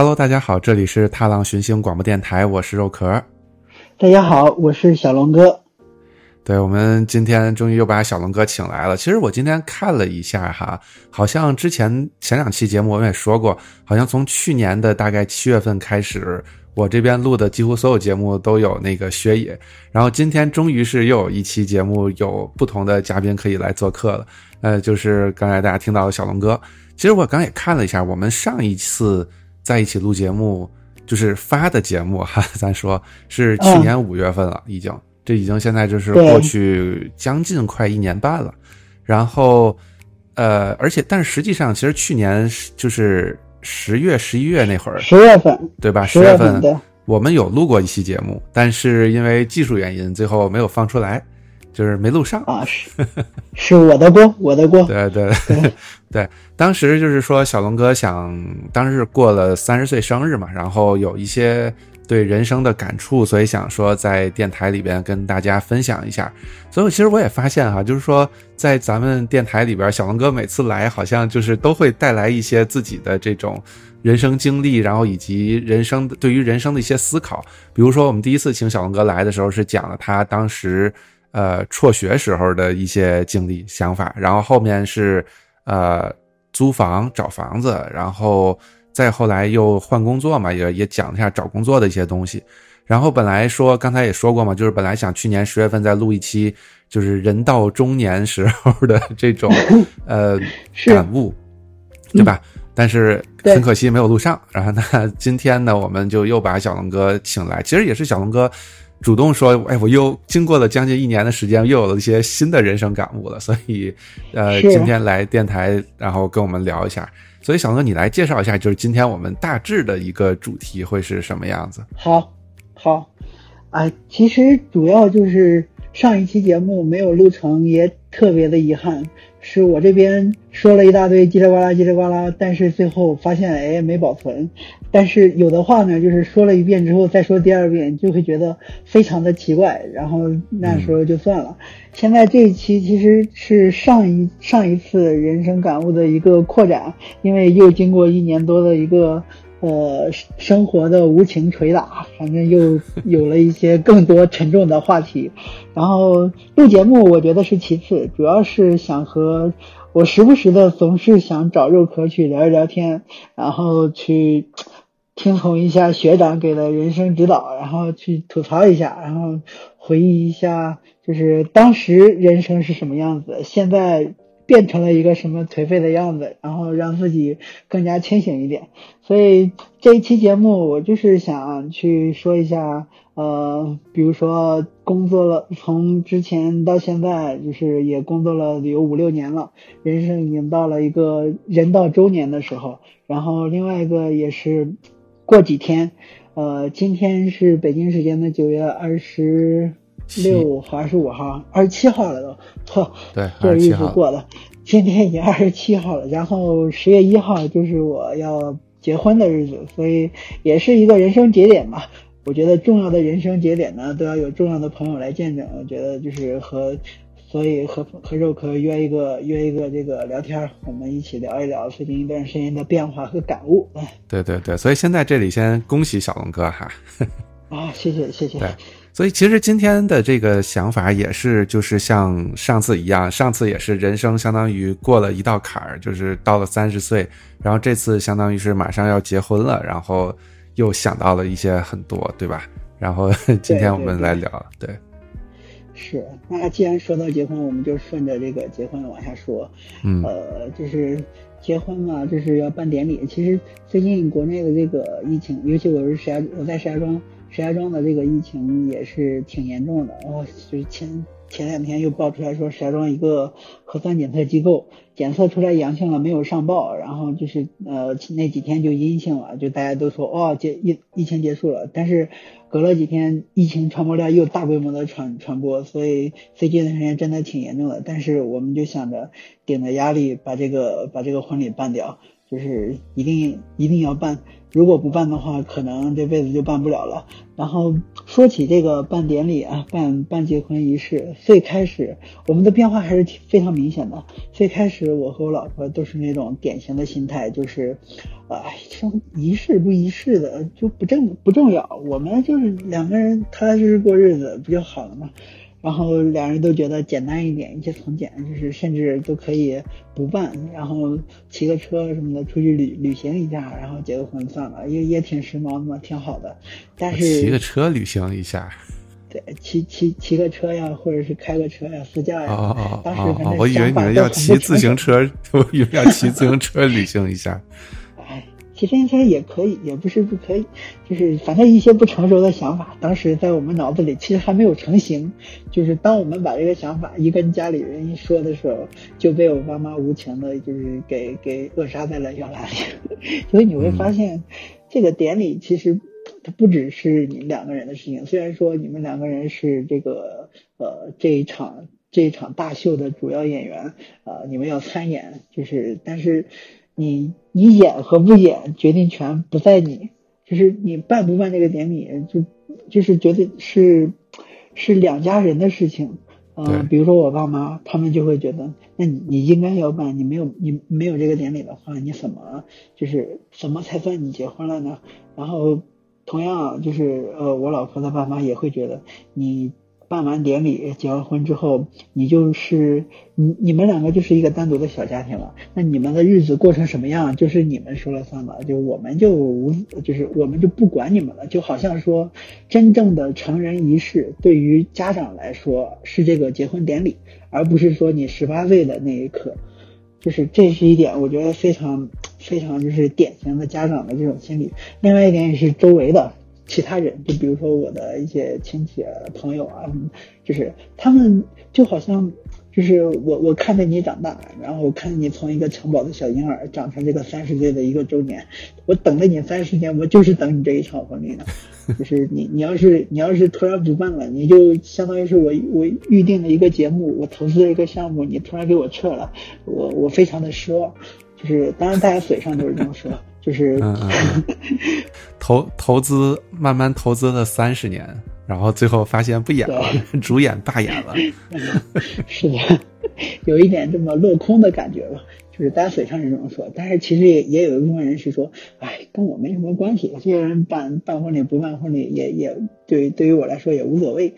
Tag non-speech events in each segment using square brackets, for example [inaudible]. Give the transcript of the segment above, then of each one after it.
Hello，大家好，这里是踏浪寻星广播电台，我是肉壳。大家好，我是小龙哥。对，我们今天终于又把小龙哥请来了。其实我今天看了一下哈，好像之前前两期节目我们也说过，好像从去年的大概七月份开始，我这边录的几乎所有节目都有那个薛野。然后今天终于是又有一期节目有不同的嘉宾可以来做客了。呃，就是刚才大家听到的小龙哥。其实我刚也看了一下，我们上一次在一起录节目，就是发的节目哈，[laughs] 咱说是去年五月份了，已经。这已经现在就是过去将近快一年半了，然后，呃，而且但是实际上，其实去年就是十月、十一月那会儿，十月份。对吧？十月份我们有录过一期节目，但是因为技术原因，最后没有放出来，就是没录上啊。是是我的锅，[laughs] 我的锅。对对 [laughs] 对，当时就是说小龙哥想，当时过了三十岁生日嘛，然后有一些。对人生的感触，所以想说在电台里边跟大家分享一下。所以其实我也发现哈，就是说在咱们电台里边，小龙哥每次来好像就是都会带来一些自己的这种人生经历，然后以及人生对于人生的一些思考。比如说我们第一次请小龙哥来的时候，是讲了他当时呃辍学时候的一些经历想法，然后后面是呃租房找房子，然后。再后来又换工作嘛，也也讲一下找工作的一些东西。然后本来说刚才也说过嘛，就是本来想去年十月份再录一期，就是人到中年时候的这种 [laughs] 呃感悟，对吧？但是很可惜没有录上。然后那今天呢，我们就又把小龙哥请来，其实也是小龙哥主动说，哎，我又经过了将近一年的时间，又有了一些新的人生感悟了，所以呃，今天来电台，然后跟我们聊一下。所以小哥，你来介绍一下，就是今天我们大致的一个主题会是什么样子？好，好，啊，其实主要就是上一期节目没有录成，也特别的遗憾。是我这边说了一大堆叽里呱啦叽里呱啦，但是最后发现哎没保存。但是有的话呢，就是说了一遍之后再说第二遍，就会觉得非常的奇怪，然后那时候就算了。现在这一期其实是上一上一次人生感悟的一个扩展，因为又经过一年多的一个呃生活的无情捶打，反正又 [laughs] 有了一些更多沉重的话题。然后录节目我觉得是其次，主要是想和我时不时的总是想找肉壳去聊一聊天，然后去。听从一下学长给的人生指导，然后去吐槽一下，然后回忆一下，就是当时人生是什么样子，现在变成了一个什么颓废的样子，然后让自己更加清醒一点。所以这一期节目，我就是想去说一下，呃，比如说工作了，从之前到现在，就是也工作了有五六年了，人生已经到了一个人到中年的时候。然后另外一个也是。过几天，呃，今天是北京时间的九月二十六号、二十五号、二十七号了都，呵，[laughs] 对，这日子过的，今天已经二十七号了，然后十月一号就是我要结婚的日子，所以也是一个人生节点吧。我觉得重要的人生节点呢，都要有重要的朋友来见证。我觉得就是和。所以和和肉壳约一个约一个这个聊天，我们一起聊一聊最近一段时间的变化和感悟。对对对，所以先在这里先恭喜小龙哥哈。[laughs] 啊，谢谢谢谢。对，所以其实今天的这个想法也是，就是像上次一样，上次也是人生相当于过了一道坎儿，就是到了三十岁，然后这次相当于是马上要结婚了，然后又想到了一些很多，对吧？然后今天我们来聊，对。是，那既然说到结婚，我们就顺着这个结婚往下说。嗯，呃，就是结婚嘛，就是要办典礼。其实最近国内的这个疫情，尤其我是石家，我在石家庄，石家庄的这个疫情也是挺严重的。然后就是前前两天又爆出来说，石家庄一个核酸检测机构检测出来阳性了，没有上报，然后就是呃那几天就阴性了，就大家都说哦，结疫疫情结束了，但是。隔了几天，疫情传播量又大规模的传传播，所以最近的时间真的挺严重的。但是我们就想着顶着压力把这个把这个婚礼办掉，就是一定一定要办。如果不办的话，可能这辈子就办不了了。然后说起这个办典礼啊，办办结婚仪式，最开始我们的变化还是挺非常明显的。最开始我和我老婆都是那种典型的心态，就是，哎，什么仪式不仪式的就不正不重要，我们就是两个人踏踏实实过日子不就好了吗？然后两人都觉得简单一点，一切从简，就是甚至都可以不办，然后骑个车什么的出去旅旅行一下，然后结个婚算了，也也挺时髦的嘛，挺好的。但是骑个车旅行一下，对，骑骑骑个车呀，或者是开个车呀，自驾呀。哦哦当时哦！我以为你们要骑自行车，[laughs] 我以为要骑自行车旅行一下。其实应该也可以，也不是不可以，就是反正一些不成熟的想法，当时在我们脑子里其实还没有成型。就是当我们把这个想法一跟家里人一说的时候，就被我爸妈无情的，就是给给扼杀在了摇篮里。[laughs] 所以你会发现，这个典礼其实它不只是你们两个人的事情。虽然说你们两个人是这个呃这一场这一场大秀的主要演员啊，你们要参演，就是但是。你你演和不演，决定权不在你，就是你办不办这个典礼，就就是觉得是是两家人的事情。嗯，比如说我爸妈，他们就会觉得，那你你应该要办，你没有你没有这个典礼的话，你怎么就是怎么才算你结婚了呢？然后同样就是呃，我老婆的爸妈也会觉得你。办完典礼，结完婚之后，你就是你你们两个就是一个单独的小家庭了。那你们的日子过成什么样，就是你们说了算了。就我们就无，就是我们就不管你们了。就好像说，真正的成人仪式对于家长来说是这个结婚典礼，而不是说你十八岁的那一刻。就是这是一点，我觉得非常非常就是典型的家长的这种心理。另外一点也是周围的。其他人，就比如说我的一些亲戚啊、朋友啊，就是他们就好像就是我，我看着你长大，然后我看着你从一个襁褓的小婴儿长成这个三十岁的一个中年，我等了你三十年，我就是等你这一场婚礼呢。就是你，你要是 [laughs] 你要是突然不办了，你就相当于是我我预定了一个节目，我投资了一个项目，你突然给我撤了，我我非常的失望。就是当然大家嘴上都是这么说。就是 [laughs] 投投资慢慢投资了三十年，然后最后发现不演了，[laughs] 主演罢演了。[laughs] 是的，有一点这么落空的感觉吧。就是大家嘴上是这么说，但是其实也也有一部分人是说，哎，跟我没什么关系。这些人办办婚礼不办婚礼，也也对对于我来说也无所谓。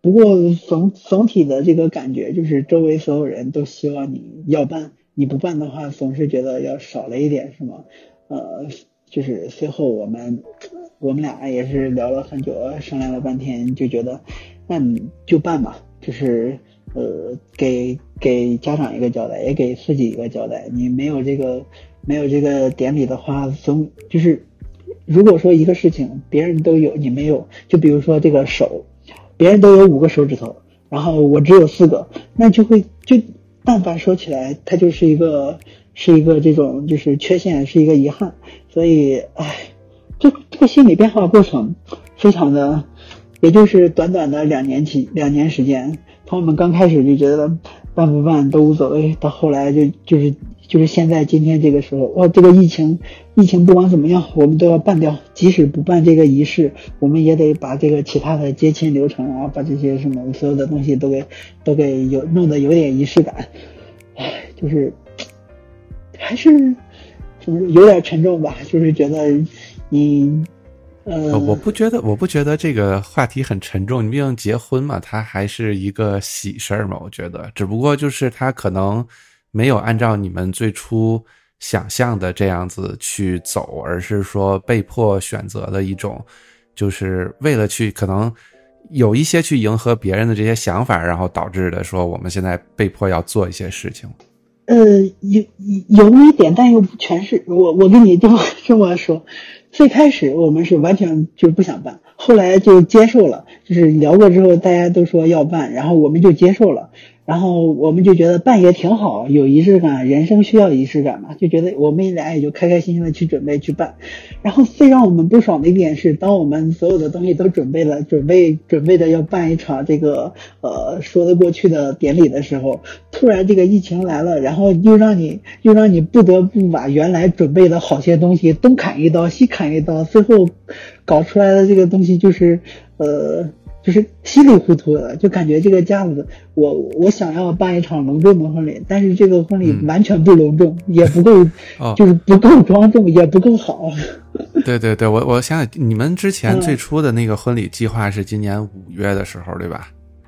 不过总总体的这个感觉就是，周围所有人都希望你要办，你不办的话，总是觉得要少了一点什么。呃，就是随后我们我们俩也是聊了很久，商量了半天，就觉得那就办吧，就是呃给给家长一个交代，也给自己一个交代。你没有这个没有这个典礼的话，总就是如果说一个事情别人都有，你没有，就比如说这个手，别人都有五个手指头，然后我只有四个，那就会就但凡说起来，它就是一个。是一个这种就是缺陷，是一个遗憾，所以，唉，这这个心理变化过程非常的，也就是短短的两年期两年时间，从我们刚开始就觉得办不办都无所谓，到后来就就是就是现在今天这个时候，哇，这个疫情疫情不管怎么样，我们都要办掉，即使不办这个仪式，我们也得把这个其他的接亲流程啊，把这些什么所有的东西都给都给有弄得有点仪式感，唉，就是。还是就是有点沉重吧，就是觉得你呃，我不觉得，我不觉得这个话题很沉重。你毕竟结婚嘛，它还是一个喜事儿嘛。我觉得，只不过就是他可能没有按照你们最初想象的这样子去走，而是说被迫选择的一种，就是为了去可能有一些去迎合别人的这些想法，然后导致的说我们现在被迫要做一些事情。呃，有有一点，但又不全是。我我跟你这么这么说，最开始我们是完全就不想办，后来就接受了。就是聊过之后，大家都说要办，然后我们就接受了。然后我们就觉得办也挺好，有仪式感，人生需要仪式感嘛，就觉得我们俩也就开开心心的去准备去办。然后最让我们不爽的一点是，当我们所有的东西都准备了，准备准备的要办一场这个呃说得过去的典礼的时候，突然这个疫情来了，然后又让你又让你不得不把原来准备的好些东西东砍一刀西砍一刀，最后搞出来的这个东西就是呃。就是稀里糊涂的，就感觉这个架子，我我想要办一场隆重的婚礼，但是这个婚礼完全不隆重，也不够 [laughs] [laughs] 就是不够庄重，也不够好。[laughs] 对对对，我我想想，你们之前最初的那个婚礼计划是今年五月的时候，对吧？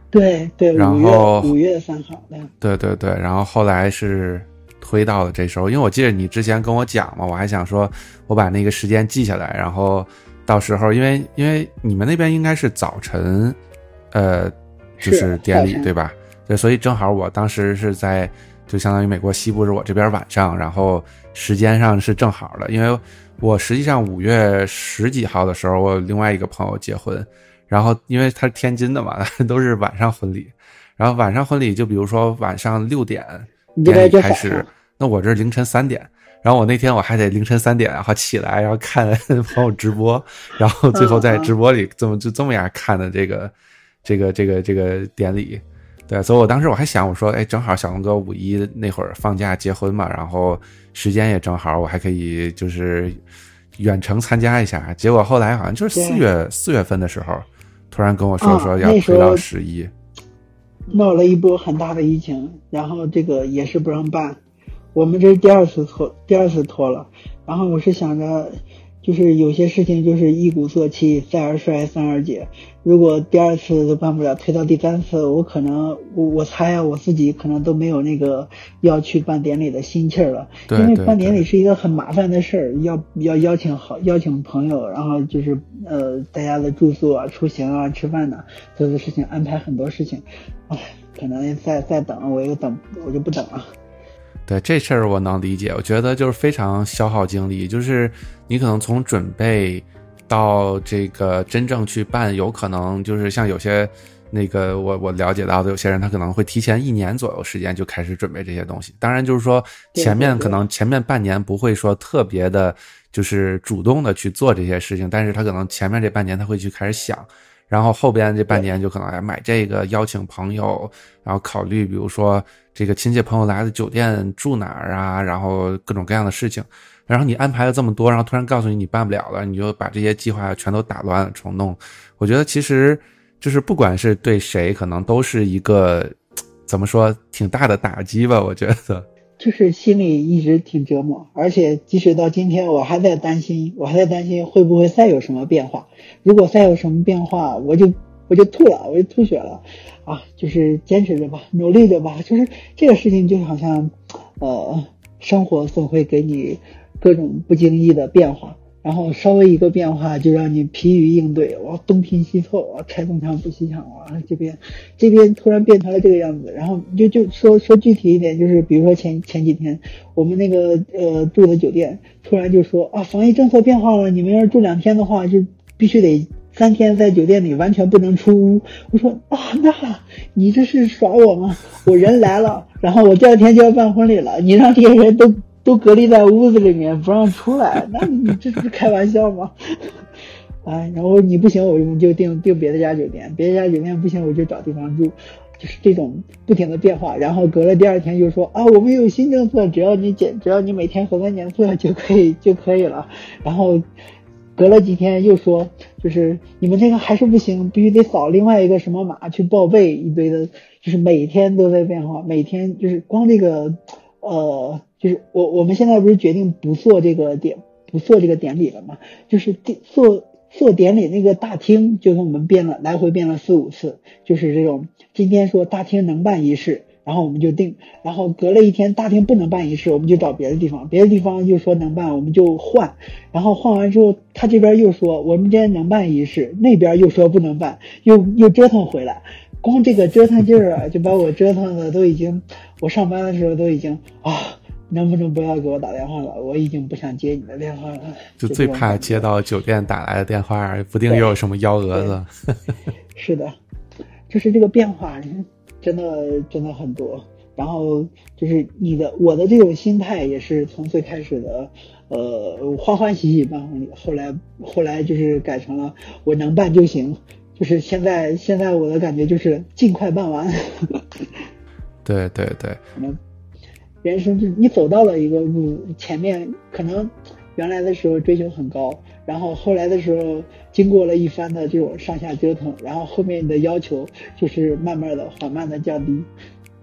对对，然后五月三号的。对对对，然后后来是推到了这时候，因为我记得你之前跟我讲嘛，我还想说我把那个时间记下来，然后。到时候，因为因为你们那边应该是早晨，呃，就是典礼对吧？对，所以正好我当时是在，就相当于美国西部是我这边晚上，然后时间上是正好的。因为我实际上五月十几号的时候，我另外一个朋友结婚，然后因为他是天津的嘛，[laughs] 都是晚上婚礼，然后晚上婚礼就比如说晚上六点典礼开始，那我这凌晨三点。然后我那天我还得凌晨三点然后起来，然后看朋友直播，[laughs] 然后最后在直播里这么就这么样看的这个这个这个这个典礼，对，所以我当时我还想我说，哎，正好小龙哥五一那会儿放假结婚嘛，然后时间也正好，我还可以就是远程参加一下。结果后来好像就是四月四月份的时候，突然跟我说说要推到十一，闹了一波很大的疫情，然后这个也是不让办。我们这是第二次拖，第二次拖了。然后我是想着，就是有些事情就是一鼓作气，再而衰，三而竭。如果第二次都办不了，推到第三次，我可能我我猜啊，我自己可能都没有那个要去办典礼的心气儿了。因为办典礼是一个很麻烦的事儿，要要邀请好邀请朋友，然后就是呃大家的住宿啊、出行啊、吃饭呐，所有的事情安排很多事情。唉，可能再再等，我又等，我就不等了。对这事儿我能理解，我觉得就是非常消耗精力，就是你可能从准备到这个真正去办，有可能就是像有些那个我我了解到的有些人，他可能会提前一年左右时间就开始准备这些东西。当然就是说前面可能前面半年不会说特别的，就是主动的去做这些事情，但是他可能前面这半年他会去开始想。然后后边这半年就可能哎买这个邀请朋友，然后考虑比如说这个亲戚朋友来的酒店住哪儿啊，然后各种各样的事情，然后你安排了这么多，然后突然告诉你你办不了了，你就把这些计划全都打乱了重弄。我觉得其实就是不管是对谁，可能都是一个怎么说挺大的打击吧，我觉得。就是心里一直挺折磨，而且即使到今天，我还在担心，我还在担心会不会再有什么变化。如果再有什么变化，我就我就吐了，我就吐血了，啊，就是坚持着吧，努力着吧。就是这个事情，就好像，呃，生活总会给你各种不经意的变化。然后稍微一个变化就让你疲于应对，哇，东拼西凑，哇，拆东墙补西墙，哇，这边这边突然变成了这个样子。然后就就说说具体一点，就是比如说前前几天我们那个呃住的酒店突然就说啊，防疫政策变化了，你们要是住两天的话，就必须得三天在酒店里完全不能出屋。我说啊，那你这是耍我吗？我人来了，然后我第二天就要办婚礼了，你让这些人都。都隔离在屋子里面不让出来，那你这是开玩笑吗？[laughs] 哎，然后你不行，我们就订订别的家酒店，别的家酒店不行，我就找地方住，就是这种不停的变化。然后隔了第二天又说啊，我们有新政策，只要你检，只要你每天核酸检测就可以 [laughs] 就可以了。然后隔了几天又说，就是你们这个还是不行，必须得扫另外一个什么码去报备，一堆的，就是每天都在变化，每天就是光这个呃。就是我我们现在不是决定不做这个典不做这个典礼了吗？就是做做典礼那个大厅，就跟我们变了来回变了四五次，就是这种今天说大厅能办仪式，然后我们就定，然后隔了一天大厅不能办仪式，我们就找别的地方，别的地方又说能办，我们就换，然后换完之后他这边又说我们今天能办仪式，那边又说不能办，又又折腾回来，光这个折腾劲儿啊，就把我折腾的都已经，我上班的时候都已经啊。能不能不要给我打电话了？我已经不想接你的电话了。就最怕接到酒店打来的电话，不定又有什么幺蛾子。是的，就是这个变化，真的真的很多。然后就是你的我的这种心态也是从最开始的呃欢欢喜喜办婚礼，后来后来就是改成了我能办就行，就是现在现在我的感觉就是尽快办完。对 [laughs] 对对，可能人生就你走到了一个路前面，可能原来的时候追求很高，然后后来的时候经过了一番的这种上下折腾，然后后面你的要求就是慢慢的缓慢的降低。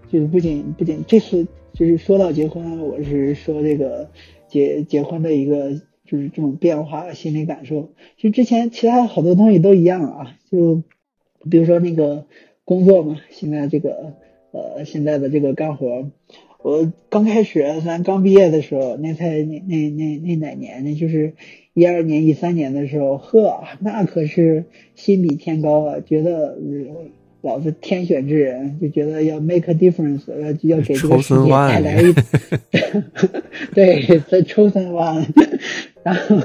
就是不仅不仅这次就是说到结婚，我是说这个结结婚的一个就是这种变化心理感受。其实之前其他好多东西都一样啊，就比如说那个工作嘛，现在这个呃现在的这个干活，我刚开始咱刚毕业的时候，那才那那那那哪年呢？就是一二年一三年的时候，呵，那可是心比天高啊，觉得。老子天选之人，就觉得要 make a difference，要要给这个世界带来一，[laughs] 对，the chosen one，然后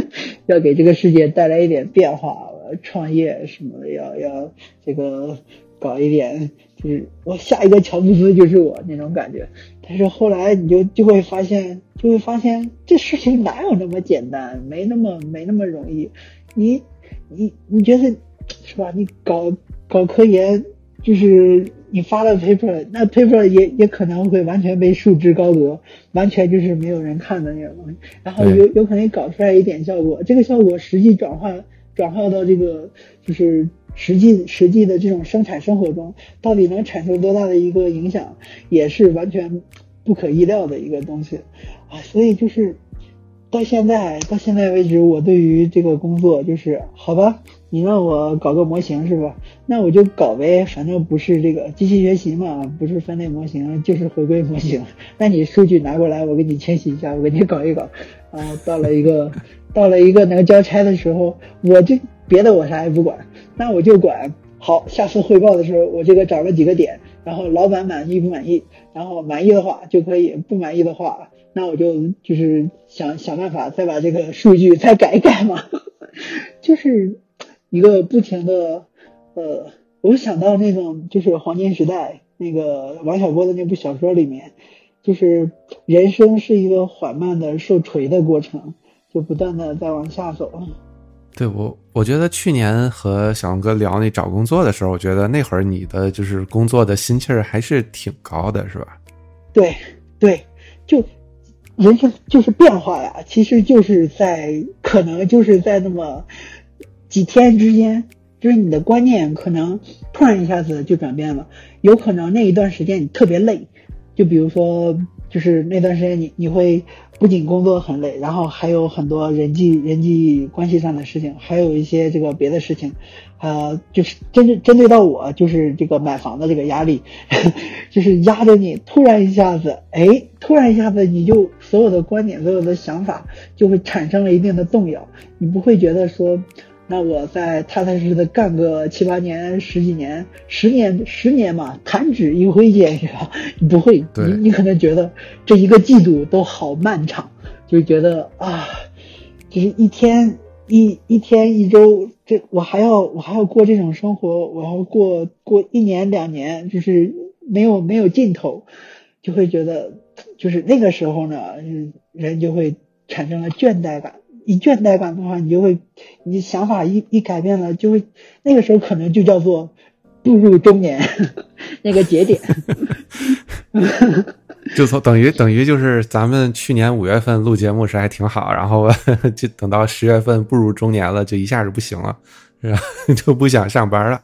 [laughs] 要给这个世界带来一点变化，创业什么的，要要这个搞一点，就是我下一个乔布斯就是我那种感觉。但是后来你就就会发现，就会发现这事情哪有那么简单，没那么没那么容易。你你你觉得是吧？你搞。搞科研就是你发了 paper，那 paper 也也可能会完全被束之高阁，完全就是没有人看的那种东西。然后有有可能搞出来一点效果，这个效果实际转化转化到这个就是实际实际的这种生产生活中，到底能产生多大的一个影响，也是完全不可意料的一个东西啊。所以就是到现在到现在为止，我对于这个工作就是好吧。你让我搞个模型是吧？那我就搞呗，反正不是这个机器学习嘛，不是分类模型，就是回归模型。[laughs] 那你数据拿过来，我给你清洗一下，我给你搞一搞。啊，到了一个到了一个能交差的时候，我就别的我啥也不管，那我就管好下次汇报的时候，我这个找了几个点，然后老板满意不满意？然后满意的话就可以，不满意的话，那我就就是想想办法再把这个数据再改一改嘛，[laughs] 就是。一个不停的，呃，我想到那种就是黄金时代那个王小波的那部小说里面，就是人生是一个缓慢的受锤的过程，就不断的在往下走。对我，我觉得去年和小龙哥聊那找工作的时候，我觉得那会儿你的就是工作的心气儿还是挺高的，是吧？对对，就人生就是变化呀，其实就是在可能就是在那么。几天之间，就是你的观念可能突然一下子就转变了，有可能那一段时间你特别累，就比如说，就是那段时间你你会不仅工作很累，然后还有很多人际人际关系上的事情，还有一些这个别的事情，呃，就是针对针对到我，就是这个买房的这个压力，[laughs] 就是压着你，突然一下子，哎，突然一下子你就所有的观点、所有的想法就会产生了一定的动摇，你不会觉得说。那我再踏踏实实的干个七八年、十几年、十年、十年嘛，弹指一挥间是吧？你不会，你你可能觉得这一个季度都好漫长，就觉得啊，就是一天一一天一周，这我还要我还要过这种生活，我要过过一年两年，就是没有没有尽头，就会觉得，就是那个时候呢，人就会产生了倦怠感。一倦怠感的话，你就会，你想法一一改变了，就会那个时候可能就叫做步入中年 [laughs] 那个节点。[laughs] 就从等于等于就是咱们去年五月份录节目时还挺好，然后 [laughs] 就等到十月份步入中年了，就一下就不行了，是吧？就不想上班了。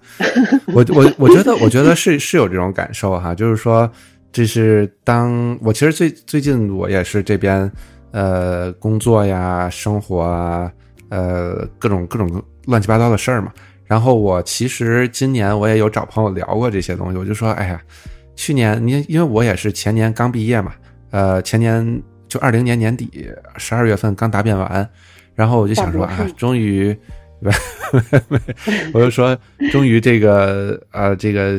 我我我觉得我觉得是是有这种感受哈，就是说这是当我其实最最近我也是这边。呃，工作呀，生活啊，呃，各种各种乱七八糟的事儿嘛。然后我其实今年我也有找朋友聊过这些东西，我就说，哎呀，去年你因为我也是前年刚毕业嘛，呃，前年就二零年年底十二月份刚答辩完，然后我就想说啊，终于，[laughs] 我就说终于这个呃这个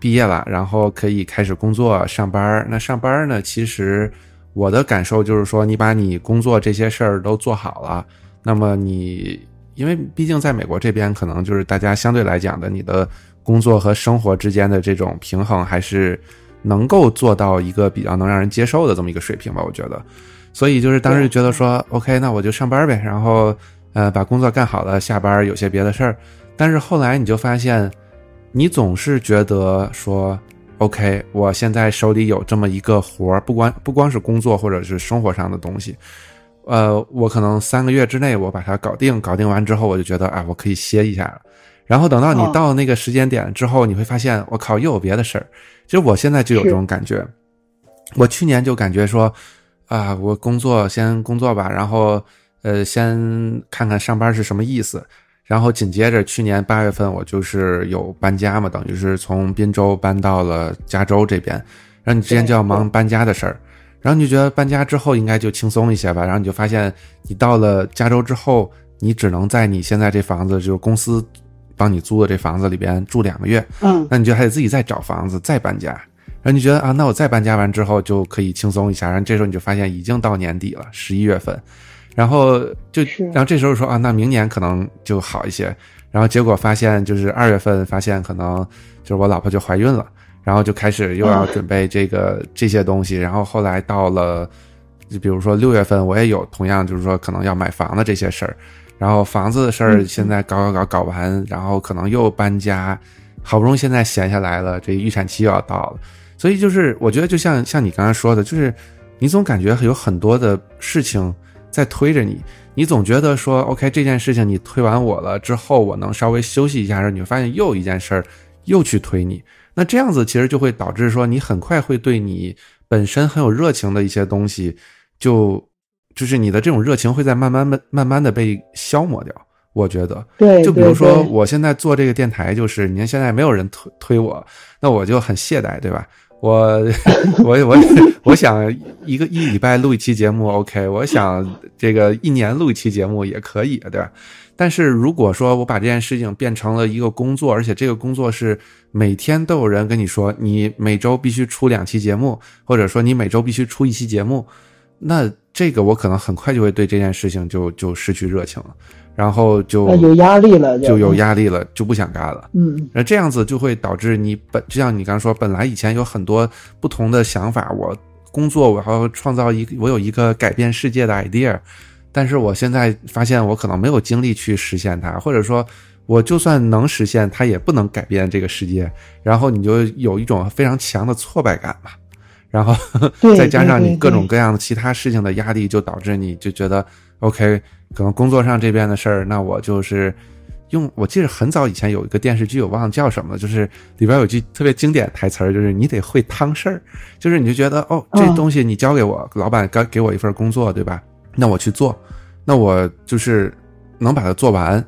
毕业了，然后可以开始工作上班。那上班呢，其实。我的感受就是说，你把你工作这些事儿都做好了，那么你，因为毕竟在美国这边，可能就是大家相对来讲的，你的工作和生活之间的这种平衡，还是能够做到一个比较能让人接受的这么一个水平吧。我觉得，所以就是当时觉得说，OK，那我就上班呗，然后呃把工作干好了，下班有些别的事儿。但是后来你就发现，你总是觉得说，OK，我现在手里有这么一个活儿，不光不光是工作或者是生活上的东西。呃，我可能三个月之内我把它搞定，搞定完之后我就觉得啊，我可以歇一下了。然后等到你到那个时间点之后，你会发现，我靠，又有别的事儿。其实我现在就有这种感觉。我去年就感觉说，啊，我工作先工作吧，然后呃，先看看上班是什么意思。然后紧接着去年八月份我就是有搬家嘛，等于是从滨州搬到了加州这边，然后你之前就要忙搬家的事儿。然后你就觉得搬家之后应该就轻松一些吧，然后你就发现你到了加州之后，你只能在你现在这房子，就是公司帮你租的这房子里边住两个月，嗯，那你就还得自己再找房子再搬家，然后你觉得啊，那我再搬家完之后就可以轻松一下，然后这时候你就发现已经到年底了，十一月份，然后就然后这时候说啊，那明年可能就好一些，然后结果发现就是二月份发现可能就是我老婆就怀孕了。然后就开始又要准备这个这些东西，然后后来到了，就比如说六月份，我也有同样就是说可能要买房的这些事儿，然后房子的事儿现在搞搞搞搞完，然后可能又搬家，好不容易现在闲下来了，这预产期又要到了，所以就是我觉得就像像你刚才说的，就是你总感觉有很多的事情在推着你，你总觉得说 OK 这件事情你推完我了之后，我能稍微休息一下，然后你会发现又有一件事儿又去推你。那这样子其实就会导致说，你很快会对你本身很有热情的一些东西，就就是你的这种热情会在慢慢慢慢慢的被消磨掉。我觉得，对，就比如说我现在做这个电台，就是你看现在没有人推推我，那我就很懈怠，对吧？[laughs] 我我我我想一个一礼拜录一期节目，OK，我想这个一年录一期节目也可以，对吧？但是如果说我把这件事情变成了一个工作，而且这个工作是每天都有人跟你说，你每周必须出两期节目，或者说你每周必须出一期节目，那这个我可能很快就会对这件事情就就失去热情了，然后就有压力了，就有压力了，就不想干了。嗯，那这样子就会导致你本就像你刚说，本来以前有很多不同的想法，我工作我要创造一个，我有一个改变世界的 idea。但是我现在发现，我可能没有精力去实现它，或者说，我就算能实现，它也不能改变这个世界。然后你就有一种非常强的挫败感嘛，然后 [laughs] 再加上你各种各样的其他事情的压力，就导致你就觉得，OK，可能工作上这边的事儿，那我就是用。我记得很早以前有一个电视剧，我忘了叫什么，就是里边有句特别经典台词儿，就是你得会趟事儿，就是你就觉得哦，这东西你交给我，老板该给我一份工作，对吧？那我去做，那我就是能把它做完，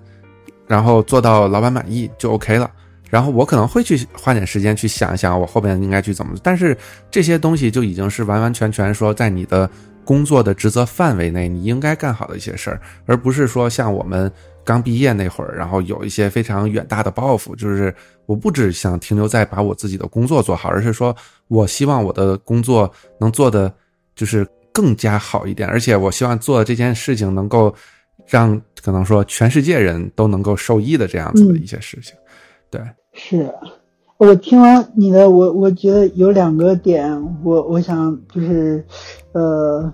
然后做到老板满意就 OK 了。然后我可能会去花点时间去想一想，我后边应该去怎么。但是这些东西就已经是完完全全说在你的工作的职责范围内，你应该干好的一些事儿，而不是说像我们刚毕业那会儿，然后有一些非常远大的抱负，就是我不只想停留在把我自己的工作做好，而是说我希望我的工作能做的就是。更加好一点，而且我希望做的这件事情能够让可能说全世界人都能够受益的这样子的一些事情。对，是我听完你的，我我觉得有两个点，我我想就是呃，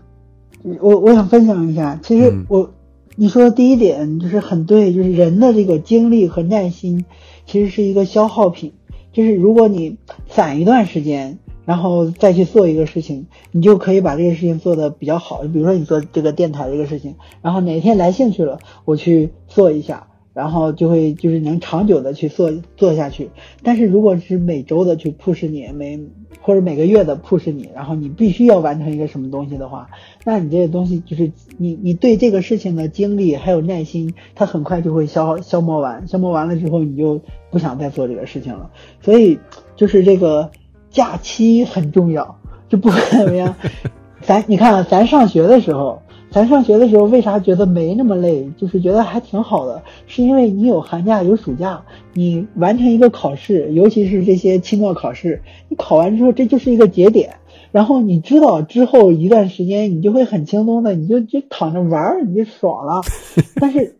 我我想分享一下。其实我你说的第一点就是很对，就是人的这个精力和耐心其实是一个消耗品，就是如果你攒一段时间。然后再去做一个事情，你就可以把这个事情做得比较好。比如说你做这个电台这个事情，然后哪天来兴趣了，我去做一下，然后就会就是能长久的去做做下去。但是如果是每周的去 push 你，每或者每个月的 push 你，然后你必须要完成一个什么东西的话，那你这个东西就是你你对这个事情的精力还有耐心，它很快就会消消磨完，消磨完了之后你就不想再做这个事情了。所以就是这个。假期很重要，就不管怎么样，[laughs] 咱你看，咱上学的时候，咱上学的时候为啥觉得没那么累？就是觉得还挺好的，是因为你有寒假有暑假，你完成一个考试，尤其是这些期末考试，你考完之后这就是一个节点，然后你知道之后一段时间你就会很轻松的，你就就躺着玩儿，你就爽了。[laughs] 但是，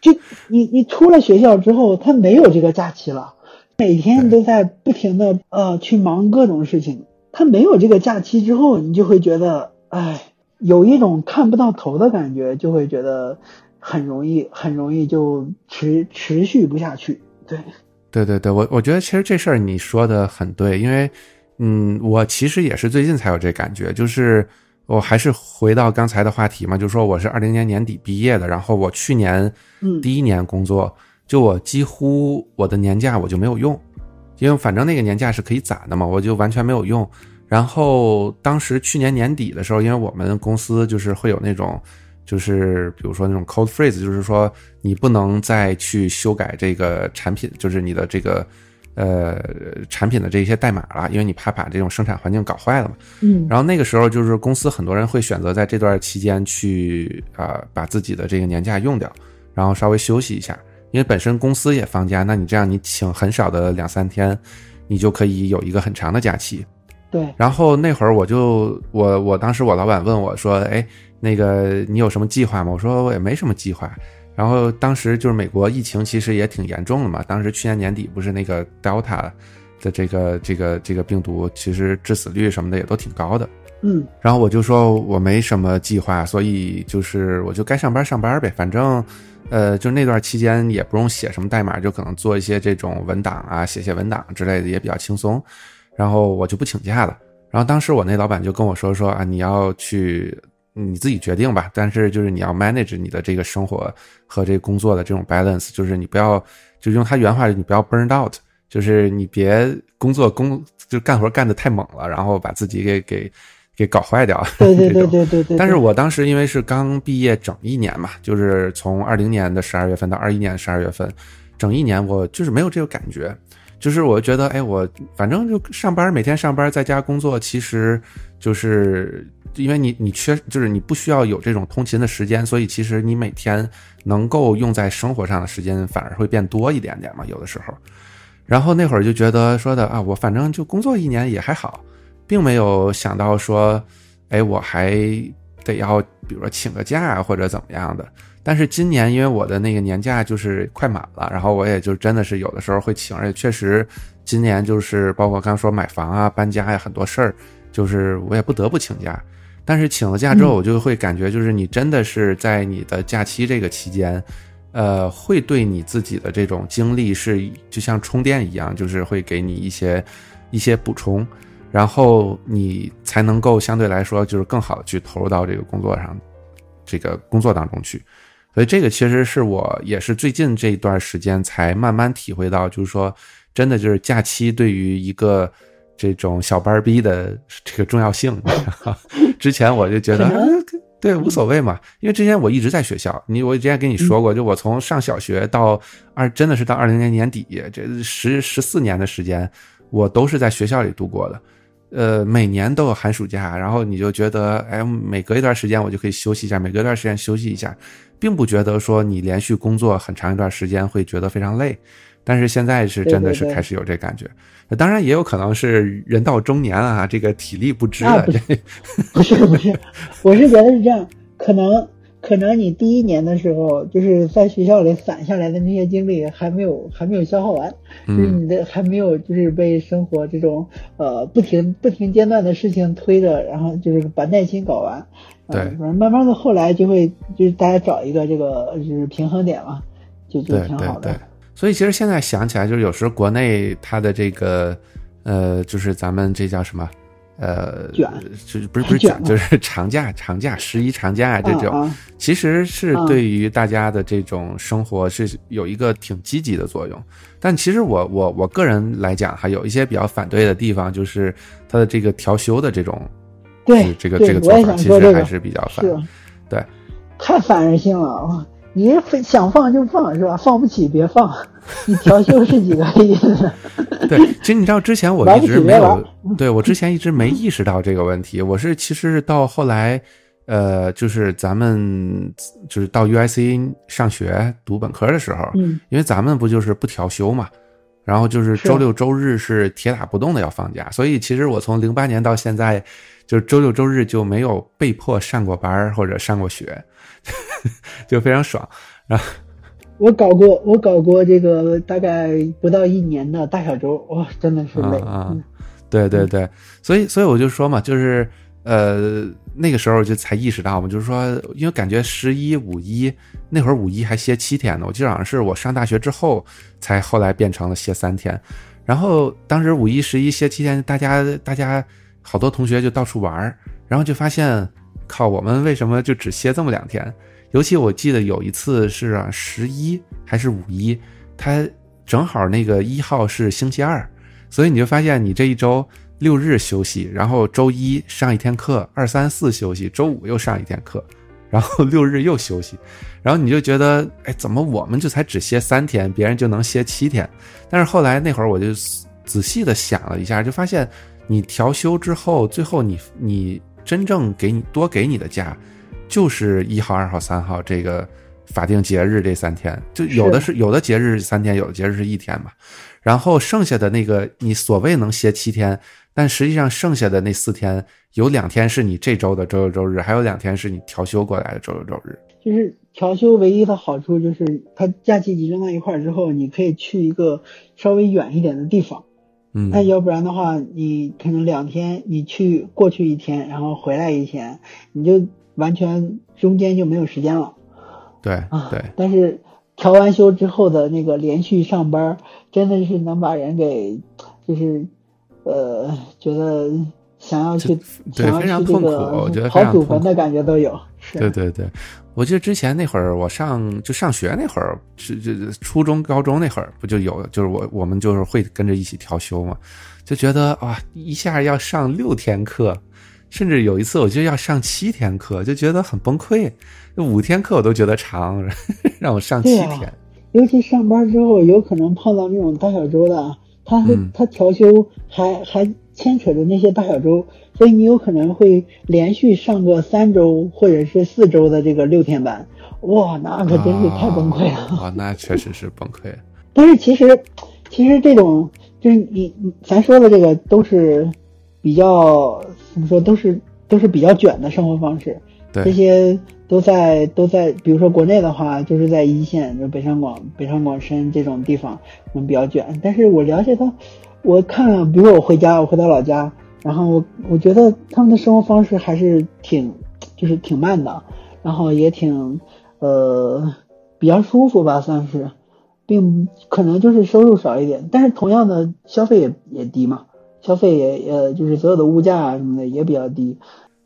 就你你出了学校之后，他没有这个假期了。每天都在不停的呃去忙各种事情。他没有这个假期之后，你就会觉得，哎，有一种看不到头的感觉，就会觉得很容易，很容易就持持续不下去。对，对对对，我我觉得其实这事儿你说的很对，因为，嗯，我其实也是最近才有这感觉，就是我还是回到刚才的话题嘛，就是说我是二零年年底毕业的，然后我去年第一年工作，就我几乎我的年假我就没有用。因为反正那个年假是可以攒的嘛，我就完全没有用。然后当时去年年底的时候，因为我们公司就是会有那种，就是比如说那种 code freeze，就是说你不能再去修改这个产品，就是你的这个呃产品的这些代码了，因为你怕把这种生产环境搞坏了嘛。嗯。然后那个时候就是公司很多人会选择在这段期间去啊把自己的这个年假用掉，然后稍微休息一下。因为本身公司也放假，那你这样你请很少的两三天，你就可以有一个很长的假期。对。然后那会儿我就我我当时我老板问我说：“哎，那个你有什么计划吗？”我说我也没什么计划。然后当时就是美国疫情其实也挺严重的嘛，当时去年年底不是那个 Delta 的这个这个这个病毒，其实致死率什么的也都挺高的。嗯。然后我就说我没什么计划，所以就是我就该上班上班呗，反正。呃，就那段期间也不用写什么代码，就可能做一些这种文档啊，写写文档之类的也比较轻松。然后我就不请假了。然后当时我那老板就跟我说说啊，你要去你自己决定吧，但是就是你要 manage 你的这个生活和这个工作的这种 balance，就是你不要就用他原话，你不要 burn out，就是你别工作工就干活干得太猛了，然后把自己给给。给搞坏掉，[laughs] 对对对对对对。但是我当时因为是刚毕业整一年嘛，就是从二零年的十二月份到二一年的十二月份，整一年我就是没有这个感觉，就是我觉得，哎，我反正就上班，每天上班在家工作，其实就是因为你你缺，就是你不需要有这种通勤的时间，所以其实你每天能够用在生活上的时间反而会变多一点点嘛，有的时候。然后那会儿就觉得说的啊，我反正就工作一年也还好。并没有想到说，哎，我还得要，比如说请个假或者怎么样的。但是今年因为我的那个年假就是快满了，然后我也就真的是有的时候会请，而且确实今年就是包括刚说买房啊、搬家呀很多事儿，就是我也不得不请假。但是请了假之后，我就会感觉就是你真的是在你的假期这个期间，呃，会对你自己的这种精力是就像充电一样，就是会给你一些一些补充。然后你才能够相对来说就是更好的去投入到这个工作上，这个工作当中去，所以这个其实是我也是最近这一段时间才慢慢体会到，就是说真的就是假期对于一个这种小班儿逼的这个重要性。[laughs] 之前我就觉得对无所谓嘛，因为之前我一直在学校，你我之前跟你说过，就我从上小学到二真的是到二零年年底这十十四年的时间，我都是在学校里度过的。呃，每年都有寒暑假，然后你就觉得，哎，每隔一段时间我就可以休息一下，每隔一段时间休息一下，并不觉得说你连续工作很长一段时间会觉得非常累。但是现在是真的是开始有这感觉，当然也有可能是人到中年啊，这个体力不支了。不是 [laughs] 不是，我是觉得是这样，可能。可能你第一年的时候，就是在学校里散下来的那些精力还没有还没有消耗完，就是你的还没有就是被生活这种呃不停不停间断的事情推着，然后就是把耐心搞完。对，反正慢慢的后来就会就是大家找一个这个就是平衡点嘛，就就挺好的。对，所以其实现在想起来，就是有时候国内它的这个呃，就是咱们这叫什么？呃，卷就不是不是卷，就是 [laughs] 长假、长假、十一长假这种，其实是对于大家的这种生活是有一个挺积极的作用。但其实我我我个人来讲，还有一些比较反对的地方，就是它的这个调休的这种，对这个这个做法，其实还是比较反，对，太反人性了。你想放就放是吧？放不起别放。你调休是几个意思？[laughs] 对，其实你知道之前我一直没有，对我之前一直没意识到这个问题。我是其实是到后来，呃，就是咱们就是到 U I C 上学读本科的时候，嗯，因为咱们不就是不调休嘛，然后就是周六周日是铁打不动的要放假，所以其实我从零八年到现在，就是周六周日就没有被迫上过班或者上过学，[laughs] 就非常爽。然后我搞过，我搞过这个大概不到一年的大小周，哇，真的是累。啊，对对对，所以所以我就说嘛，就是呃那个时候就才意识到嘛，就是说，因为感觉十一五一那会儿五一还歇七天呢，我记得好像是我上大学之后才后来变成了歇三天，然后当时五一十一歇七天，大家大家好多同学就到处玩儿，然后就发现靠，我们为什么就只歇这么两天？尤其我记得有一次是十一还是五一，它正好那个一号是星期二，所以你就发现你这一周六日休息，然后周一上一天课，二三四休息，周五又上一天课，然后六日又休息，然后你就觉得哎，怎么我们就才只歇三天，别人就能歇七天？但是后来那会儿我就仔细的想了一下，就发现你调休之后，最后你你真正给你多给你的假。就是一号、二号、三号这个法定节日这三天，就有的是有的节日三天，有的节日是一天嘛。然后剩下的那个你所谓能歇七天，但实际上剩下的那四天，有两天是你这周的周六周日，还有两天是你调休过来的周六周日。就是调休唯一的好处就是它假期集中到一块儿之后，你可以去一个稍微远一点的地方。嗯，那要不然的话，你可能两天你去过去一天，然后回来一天，你就。完全中间就没有时间了，对啊，对。但是调完休之后的那个连续上班，真的是能把人给，就是呃，觉得想要去想要去这个跑祖坟的感觉都有。对对对，我记得之前那会儿我上就上学那会儿，是就初中高中那会儿不就有，就是我我们就是会跟着一起调休嘛，就觉得哇，一下要上六天课。甚至有一次，我就要上七天课，就觉得很崩溃。五天课我都觉得长，[laughs] 让我上七天。尤其上班之后，有可能碰到那种大小周的，他他调休还还牵扯着那些大小周，所以你有可能会连续上个三周或者是四周的这个六天班。哇，那可真是太崩溃了。啊，那确实是崩溃。[laughs] 但是其实，其实这种就是你咱说的这个都是。比较怎么说，都是都是比较卷的生活方式。对，这些都在都在，比如说国内的话，就是在一线，就北上广、北上广深这种地方，嗯，比较卷。但是我了解到，我看，比如我回家，我回到老家，然后我觉得他们的生活方式还是挺，就是挺慢的，然后也挺，呃，比较舒服吧，算是，并可能就是收入少一点，但是同样的消费也也低嘛。消费也呃，就是所有的物价啊什么的也比较低。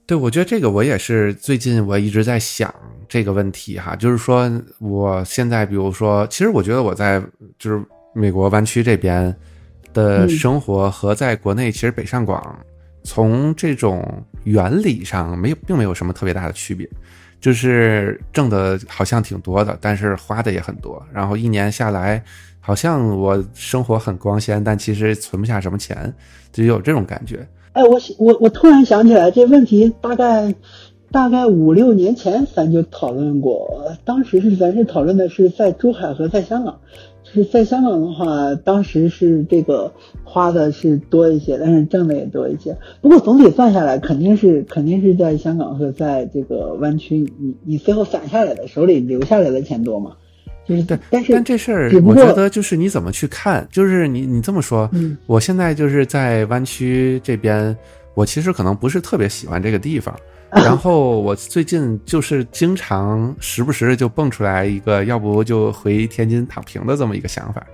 对，我觉得这个我也是最近我一直在想这个问题哈，就是说我现在比如说，其实我觉得我在就是美国湾区这边的生活和在国内其实北上广从这种原理上没有并没有什么特别大的区别，就是挣的好像挺多的，但是花的也很多，然后一年下来。好像我生活很光鲜，但其实存不下什么钱，就有这种感觉。哎，我我我突然想起来，这问题大概大概五六年前咱就讨论过，当时是咱是讨论的是在珠海和在香港，就是在香港的话，当时是这个花的是多一些，但是挣的也多一些。不过总体算下来，肯定是肯定是在香港和在这个湾区，你你最后攒下来的手里留下来的钱多嘛？就是对，但是但这事儿，我觉得就是你怎么去看，就是你你这么说，我现在就是在湾区这边，我其实可能不是特别喜欢这个地方，[laughs] 然后我最近就是经常时不时就蹦出来一个，要不就回天津躺平的这么一个想法。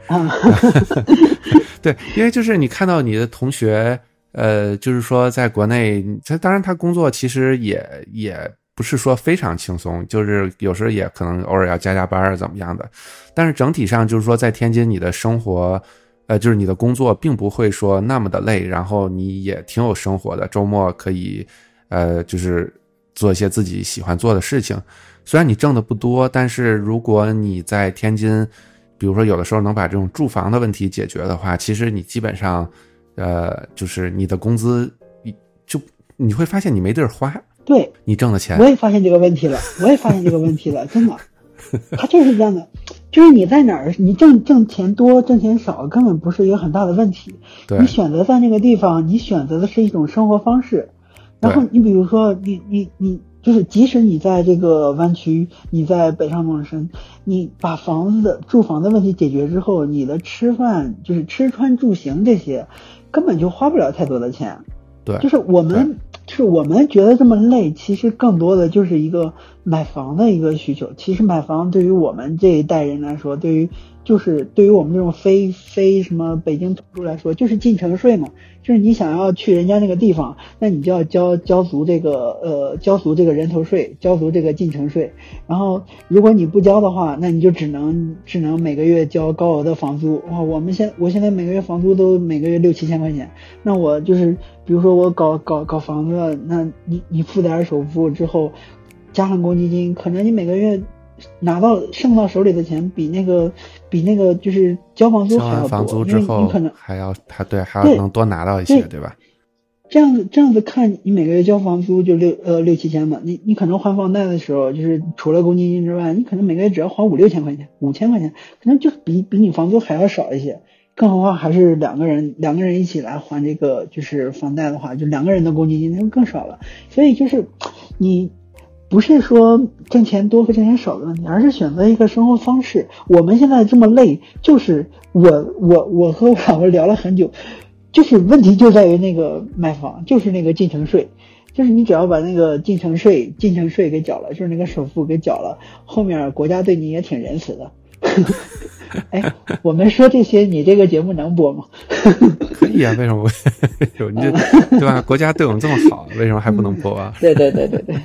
[laughs] 对，因为就是你看到你的同学，呃，就是说在国内，他当然他工作其实也也。不是说非常轻松，就是有时候也可能偶尔要加加班啊，怎么样的。但是整体上就是说，在天津你的生活，呃，就是你的工作并不会说那么的累，然后你也挺有生活的。周末可以，呃，就是做一些自己喜欢做的事情。虽然你挣的不多，但是如果你在天津，比如说有的时候能把这种住房的问题解决的话，其实你基本上，呃，就是你的工资，就你会发现你没地儿花。对你挣的钱，我也发现这个问题了，我也发现这个问题了，真的，他就是这样的，就是你在哪儿，你挣挣钱多挣钱少，根本不是一个很大的问题。你选择在那个地方，你选择的是一种生活方式。然后你比如说，你你你，就是即使你在这个湾区，你在北上广深，你把房子的住房的问题解决之后，你的吃饭就是吃穿住行这些，根本就花不了太多的钱。对，就是我们，就是我们觉得这么累，其实更多的就是一个买房的一个需求。其实买房对于我们这一代人来说，对于就是对于我们这种非非什么北京土著来说，就是进城税嘛。就是你想要去人家那个地方，那你就要交交足这个呃交足这个人头税，交足这个进城税。然后如果你不交的话，那你就只能只能每个月交高额的房租。哇，我们现我现在每个月房租都每个月六七千块钱。那我就是比如说我搞搞搞房子，那你你付点首付之后，加上公积金，可能你每个月。拿到剩到手里的钱比那个比那个就是交房租还要多，房租之后你可能还要还对还要能多拿到一些，对吧？这样子这样子看，你每个月交房租就六呃六七千吧，你你可能还房贷的时候，就是除了公积金之外，你可能每个月只要还五六千块钱，五千块钱，可能就比比你房租还要少一些。更何况还是两个人两个人一起来还这个就是房贷的话，就两个人的公积金那就更少了。所以就是你。不是说挣钱多和挣钱少的问题，而是选择一个生活方式。我们现在这么累，就是我我我和我老婆聊了很久，就是问题就在于那个买房，就是那个进城税，就是你只要把那个进城税进城税给缴了，就是那个首付给缴了，后面国家对你也挺仁慈的。[laughs] 哎，我们说这些，你这个节目能播吗？可以啊，为什么不？[laughs] 你这对吧？国家对我们这么好，为什么还不能播啊？对对对对对。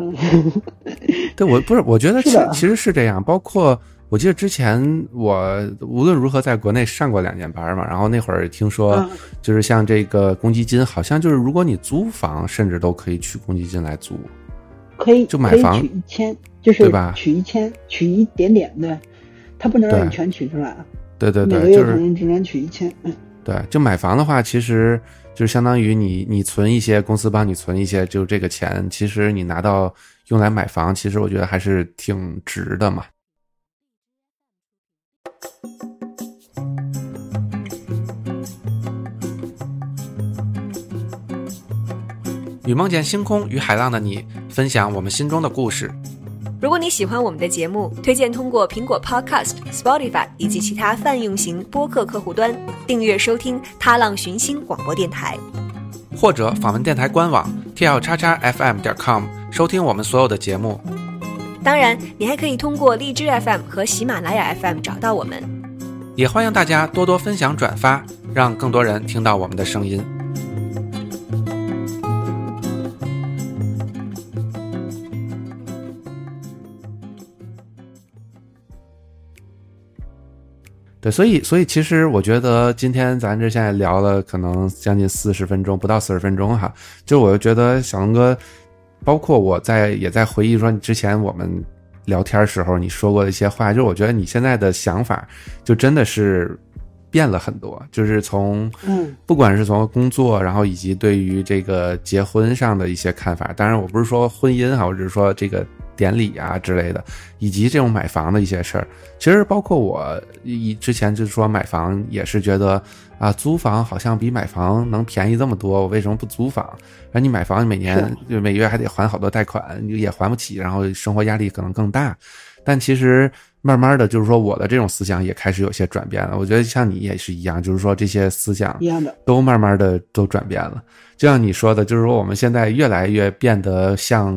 [laughs] 对，我不是，我觉得其其实是这样。包括我记得之前我无论如何在国内上过两年班嘛，然后那会儿听说，就是像这个公积金，好像就是如果你租房，甚至都可以取公积金来租，可以就买房取一千，就是对吧？取一千，取一点点对，他不能让你全取出来。对对对，每个月可能只能取一千。嗯，对，就买房的话，其实。就相当于你，你存一些，公司帮你存一些，就这个钱，其实你拿到用来买房，其实我觉得还是挺值的嘛。与梦见星空与海浪的你，分享我们心中的故事。如果你喜欢我们的节目，推荐通过苹果 Podcast、Spotify 以及其他泛用型播客客户端订阅收听《踏浪寻星》广播电台，或者访问电台官网 t l 叉叉 fm 点 com 收听我们所有的节目。当然，你还可以通过荔枝 FM 和喜马拉雅 FM 找到我们。也欢迎大家多多分享转发，让更多人听到我们的声音。对，所以，所以其实我觉得今天咱这现在聊了可能将近四十分钟，不到四十分钟哈。就我就觉得小龙哥，包括我在也在回忆说，之前我们聊天时候你说过的一些话，就是我觉得你现在的想法就真的是变了很多，就是从嗯，不管是从工作，然后以及对于这个结婚上的一些看法。当然，我不是说婚姻哈，我只是说这个。典礼啊之类的，以及这种买房的一些事儿，其实包括我以之前就是说买房也是觉得啊，租房好像比买房能便宜这么多，我为什么不租房？而你买房每年就每月还得还好多贷款，也还不起，然后生活压力可能更大。但其实慢慢的就是说，我的这种思想也开始有些转变了。我觉得像你也是一样，就是说这些思想一样的都慢慢的都转变了。就像你说的，就是说我们现在越来越变得像。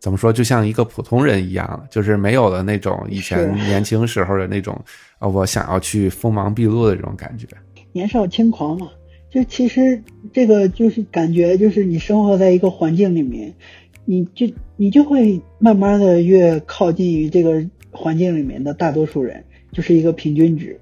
怎么说？就像一个普通人一样，就是没有了那种以前年轻时候的那种啊，我想要去锋芒毕露的这种感觉。年少轻狂嘛，就其实这个就是感觉，就是你生活在一个环境里面，你就你就会慢慢的越靠近于这个环境里面的大多数人，就是一个平均值，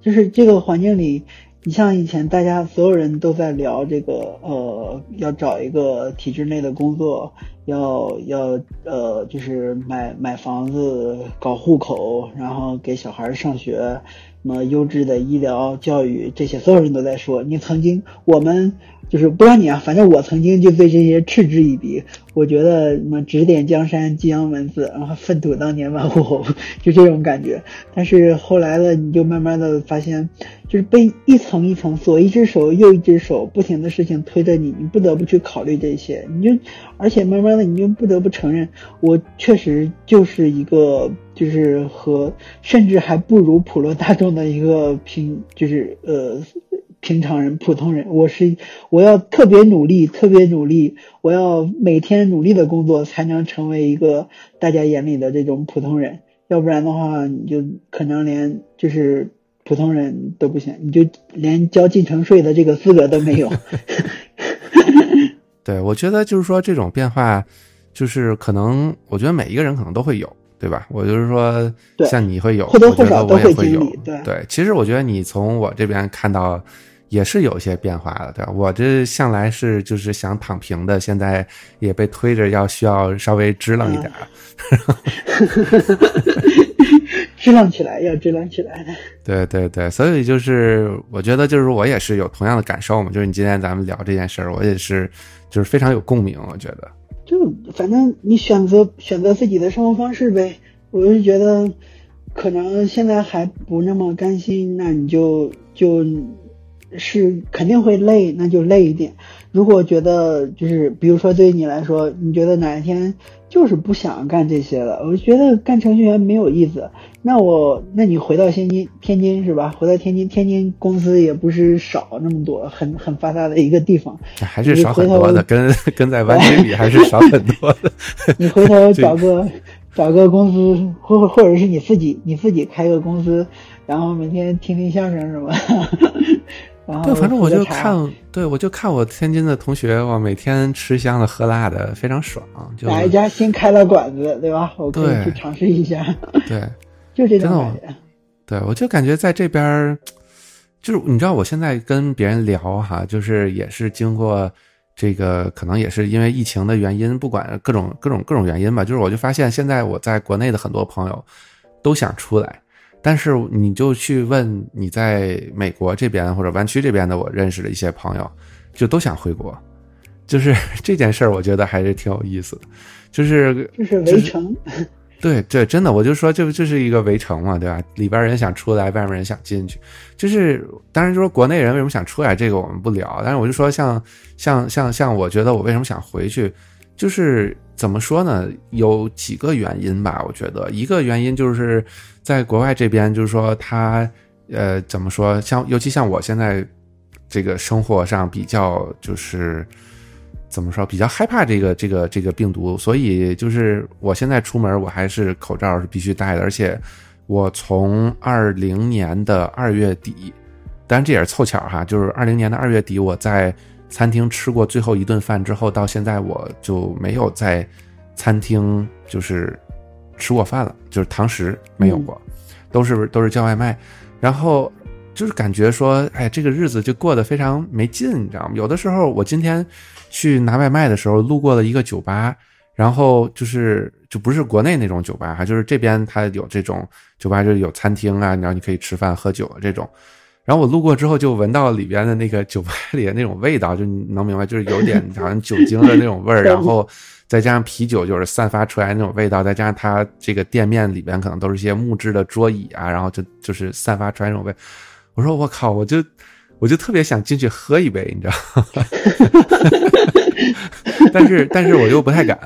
就是这个环境里。你像以前大家所有人都在聊这个，呃，要找一个体制内的工作，要要呃，就是买买房子、搞户口，然后给小孩上学，什么优质的医疗教育，这些所有人都在说。你曾经我们就是不知道你啊，反正我曾经就对这些嗤之以鼻。我觉得什么指点江山，激扬文字，然后粪土当年万户侯，就这种感觉。但是后来呢，你就慢慢的发现，就是被一层一层左一只手右一只手不停的事情推着你，你不得不去考虑这些。你就而且慢慢的你就不得不承认，我确实就是一个就是和甚至还不如普罗大众的一个平，就是呃。平常人、普通人，我是我要特别努力，特别努力，我要每天努力的工作，才能成为一个大家眼里的这种普通人。要不然的话，你就可能连就是普通人都不行，你就连交进城税的这个资格都没有。[laughs] 对，我觉得就是说这种变化，就是可能，我觉得每一个人可能都会有。对吧？我就是说，像你会有，或多或少都会经历对，其实我觉得你从我这边看到，也是有一些变化的，对吧？我这向来是就是想躺平的，现在也被推着要需要稍微支棱一点，[laughs] 支棱起来，要支棱起来。对对对，所以就是我觉得就是我也是有同样的感受嘛，就是你今天咱们聊这件事儿，我也是就是非常有共鸣，我觉得。就反正你选择选择自己的生活方式呗，我是觉得，可能现在还不那么甘心，那你就就，是肯定会累，那就累一点。如果觉得就是，比如说对于你来说，你觉得哪一天就是不想干这些了，我觉得干程序员没有意思。那我，那你回到天津，天津是吧？回到天津，天津公司也不是少那么多，很很发达的一个地方，还是少很多的，跟跟在湾区比还是少很多的。[laughs] 你回头找个找个公司，或或者是你自己你自己开个公司，然后每天听听相声什么。对，反正我就看，对我就看我天津的同学，我每天吃香的喝辣的，非常爽。就哪一家新开了馆子，对吧？我可以去尝试一下。对。[laughs] 就这种感觉，对我就感觉在这边，就是你知道，我现在跟别人聊哈，就是也是经过这个，可能也是因为疫情的原因，不管各种各种各种原因吧，就是我就发现现在我在国内的很多朋友都想出来，但是你就去问你在美国这边或者湾区这边的我认识的一些朋友，就都想回国，就是 [laughs] 这件事儿，我觉得还是挺有意思的，就是就是围城。对 [laughs] 对，真的，我就说，就就是一个围城嘛，对吧？里边人想出来，外面人想进去，就是当然就说国内人为什么想出来，这个我们不聊。但是我就说，像像像像，我觉得我为什么想回去，就是怎么说呢？有几个原因吧。我觉得一个原因就是在国外这边，就是说他呃怎么说，像尤其像我现在这个生活上比较就是。怎么说？比较害怕这个这个这个病毒，所以就是我现在出门，我还是口罩是必须戴的。而且我从二零年的二月底，当然这也是凑巧哈，就是二零年的二月底，我在餐厅吃过最后一顿饭之后，到现在我就没有在餐厅就是吃过饭了，就是堂食没有过，都是都是叫外卖。然后就是感觉说，哎，这个日子就过得非常没劲，你知道吗？有的时候我今天。去拿外卖的时候，路过了一个酒吧，然后就是就不是国内那种酒吧哈，就是这边它有这种酒吧，就是有餐厅啊，然后你可以吃饭喝酒这种。然后我路过之后，就闻到里边的那个酒吧里的那种味道，就能明白，就是有点好像酒精的那种味儿，[laughs] 然后再加上啤酒就是散发出来那种味道，再加上它这个店面里边可能都是一些木质的桌椅啊，然后就就是散发出来那种味。我说我靠，我就。我就特别想进去喝一杯，你知道吗？[laughs] 但是，[laughs] 但是我又不太敢。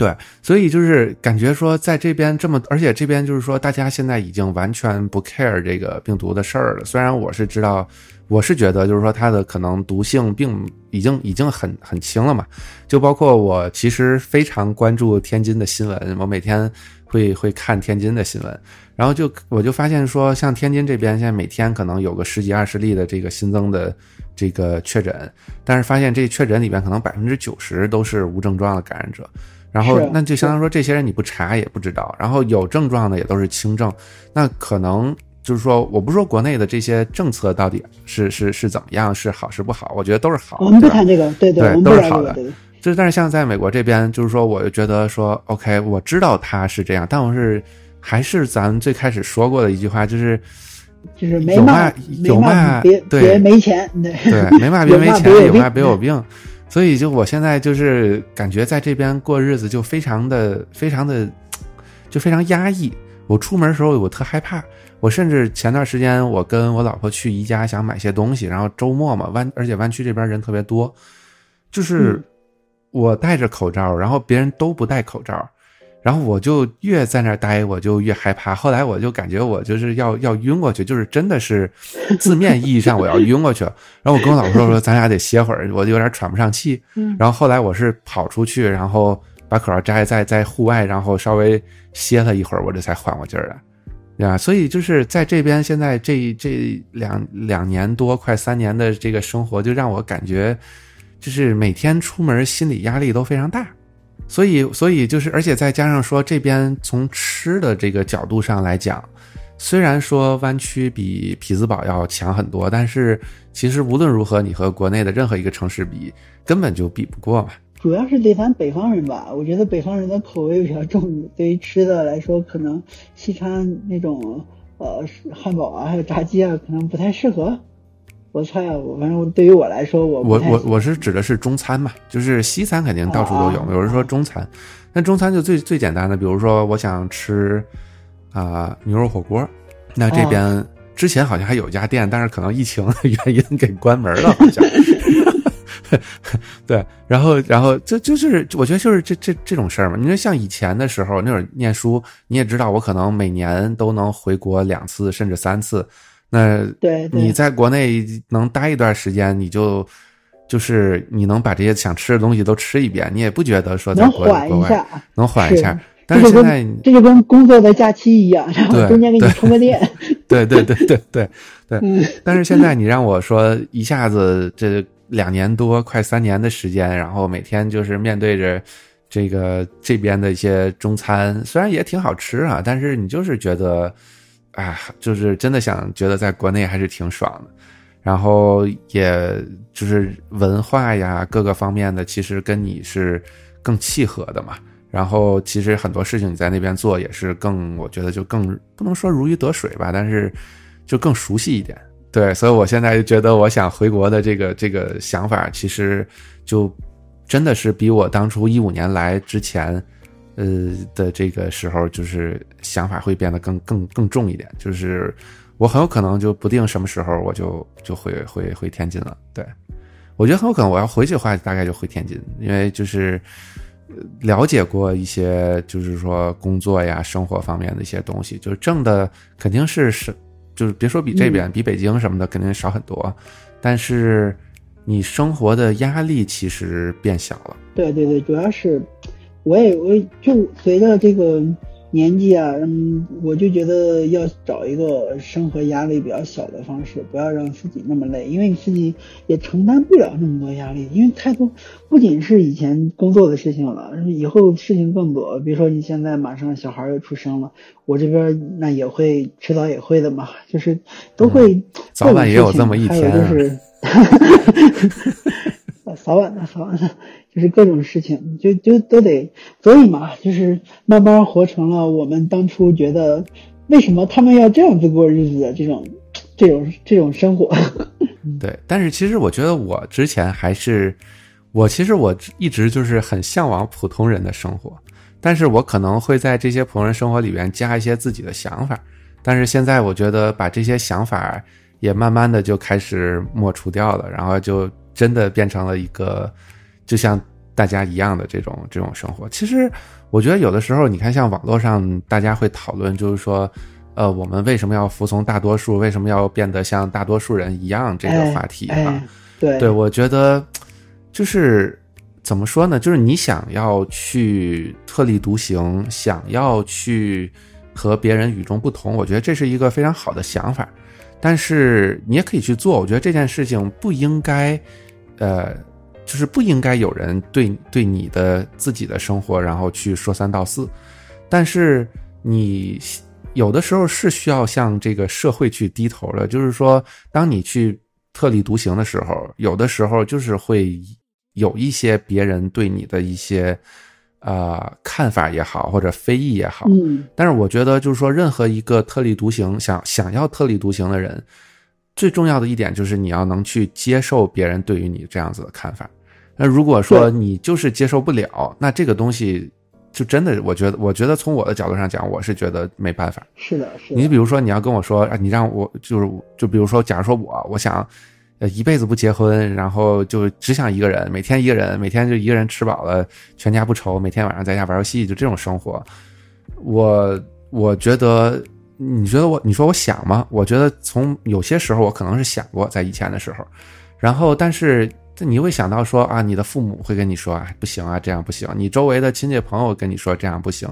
对，所以就是感觉说，在这边这么，而且这边就是说，大家现在已经完全不 care 这个病毒的事儿了。虽然我是知道，我是觉得，就是说它的可能毒性并已经已经很很轻了嘛。就包括我其实非常关注天津的新闻，我每天会会看天津的新闻。然后就我就发现说，像天津这边现在每天可能有个十几二十例的这个新增的这个确诊，但是发现这确诊里边可能百分之九十都是无症状的感染者，然后那就相当于说这些人你不查也不知道，然后有症状的也都是轻症，那可能就是说，我不说国内的这些政策到底是是是怎么样，是好是不好，我觉得都是好。我们不谈这个，对对，都是好的。就是但是像在美国这边，就是说我就觉得说，OK，我知道他是这样，但我是。还是咱最开始说过的一句话，就是就是没骂有骂别别没钱，对对，没骂 [laughs] 别没钱，有骂别有病。所以就我现在就是感觉在这边过日子就非常的非常的就非常压抑。我出门的时候我特害怕，我甚至前段时间我跟我老婆去宜家想买些东西，然后周末嘛湾而且湾区这边人特别多，就是我戴着口罩，然后别人都不戴口罩。然后我就越在那儿待，我就越害怕。后来我就感觉我就是要要晕过去，就是真的是字面意义上我要晕过去了。然后我跟我老婆说：“咱俩得歇会儿，我就有点喘不上气。”然后后来我是跑出去，然后把口罩摘在在户外，然后稍微歇了一会儿，我这才缓过劲儿来。对吧？所以就是在这边，现在这这两两年多快三年的这个生活，就让我感觉就是每天出门心理压力都非常大。所以，所以就是，而且再加上说，这边从吃的这个角度上来讲，虽然说湾区比匹兹堡要强很多，但是其实无论如何，你和国内的任何一个城市比，根本就比不过嘛。主要是对咱北方人吧，我觉得北方人的口味比较重，对于吃的来说，可能西餐那种呃汉堡啊，还有炸鸡啊，可能不太适合。我猜啊，我反正对于我来说，我我我我是指的是中餐嘛，就是西餐肯定到处都有。有人说中餐，那中餐就最最简单的，比如说我想吃啊牛肉火锅，那这边之前好像还有一家店，但是可能疫情的 [laughs] 原因给关门了，好像。[laughs] 对，然后然后就就是我觉得就是这这这种事儿嘛。你说像以前的时候那会儿念书，你也知道，我可能每年都能回国两次甚至三次。那对，你在国内能待一段时间，你就就是你能把这些想吃的东西都吃一遍，你也不觉得说在国外能缓一下。但是现在这就跟工作的假期一样，然后中间给你充个电。[laughs] 对对对对 [laughs] 对对。但是现在你让我说一下子这两年多快三年的时间，然后每天就是面对着这个这边的一些中餐，虽然也挺好吃啊，但是你就是觉得。啊，就是真的想觉得在国内还是挺爽的，然后也就是文化呀各个方面的，其实跟你是更契合的嘛。然后其实很多事情你在那边做也是更，我觉得就更不能说如鱼得水吧，但是就更熟悉一点。对，所以我现在就觉得我想回国的这个这个想法，其实就真的是比我当初一五年来之前。呃的这个时候，就是想法会变得更更更重一点。就是我很有可能就不定什么时候我就就会回回天津了。对，我觉得很有可能我要回去的话，大概就回天津，因为就是了解过一些，就是说工作呀、生活方面的一些东西，就是挣的肯定是是，就是别说比这边比北京什么的肯定少很多，但是你生活的压力其实变小了。对对对，主要是。我也我就随着这个年纪啊，嗯，我就觉得要找一个生活压力比较小的方式，不要让自己那么累，因为你自己也承担不了那么多压力，因为太多，不仅是以前工作的事情了，以后事情更多。比如说你现在马上小孩又出生了，我这边那也会迟早也会的嘛，就是都会早晚也有这么一天，还有就是，[laughs] 早晚的早晚的。就是各种事情，就就都得，所以嘛，就是慢慢活成了我们当初觉得为什么他们要这样子过日子的这种这种这种生活。[laughs] 对，但是其实我觉得我之前还是我其实我一直就是很向往普通人的生活，但是我可能会在这些普通人生活里边加一些自己的想法，但是现在我觉得把这些想法也慢慢的就开始抹除掉了，然后就真的变成了一个。就像大家一样的这种这种生活，其实我觉得有的时候，你看像网络上大家会讨论，就是说，呃，我们为什么要服从大多数？为什么要变得像大多数人一样？这个话题啊，对对，我觉得就是怎么说呢？就是你想要去特立独行，想要去和别人与众不同，我觉得这是一个非常好的想法。但是你也可以去做，我觉得这件事情不应该，呃。就是不应该有人对对你的自己的生活，然后去说三道四，但是你有的时候是需要向这个社会去低头的。就是说，当你去特立独行的时候，有的时候就是会有一些别人对你的一些呃看法也好，或者非议也好，嗯但是我觉得就是说，任何一个特立独行想想要特立独行的人，最重要的一点就是你要能去接受别人对于你这样子的看法。那如果说你就是接受不了，那这个东西就真的，我觉得，我觉得从我的角度上讲，我是觉得没办法。是的，是的。你比如说，你要跟我说，啊，你让我就是就比如说，假如说我我想，呃，一辈子不结婚，然后就只想一个人，每天一个人，每天就一个人吃饱了，全家不愁，每天晚上在家玩游戏，就这种生活，我我觉得，你觉得我你说我想吗？我觉得从有些时候我可能是想过，在以前的时候，然后但是。你会想到说啊，你的父母会跟你说啊，不行啊，这样不行。你周围的亲戚朋友跟你说这样不行，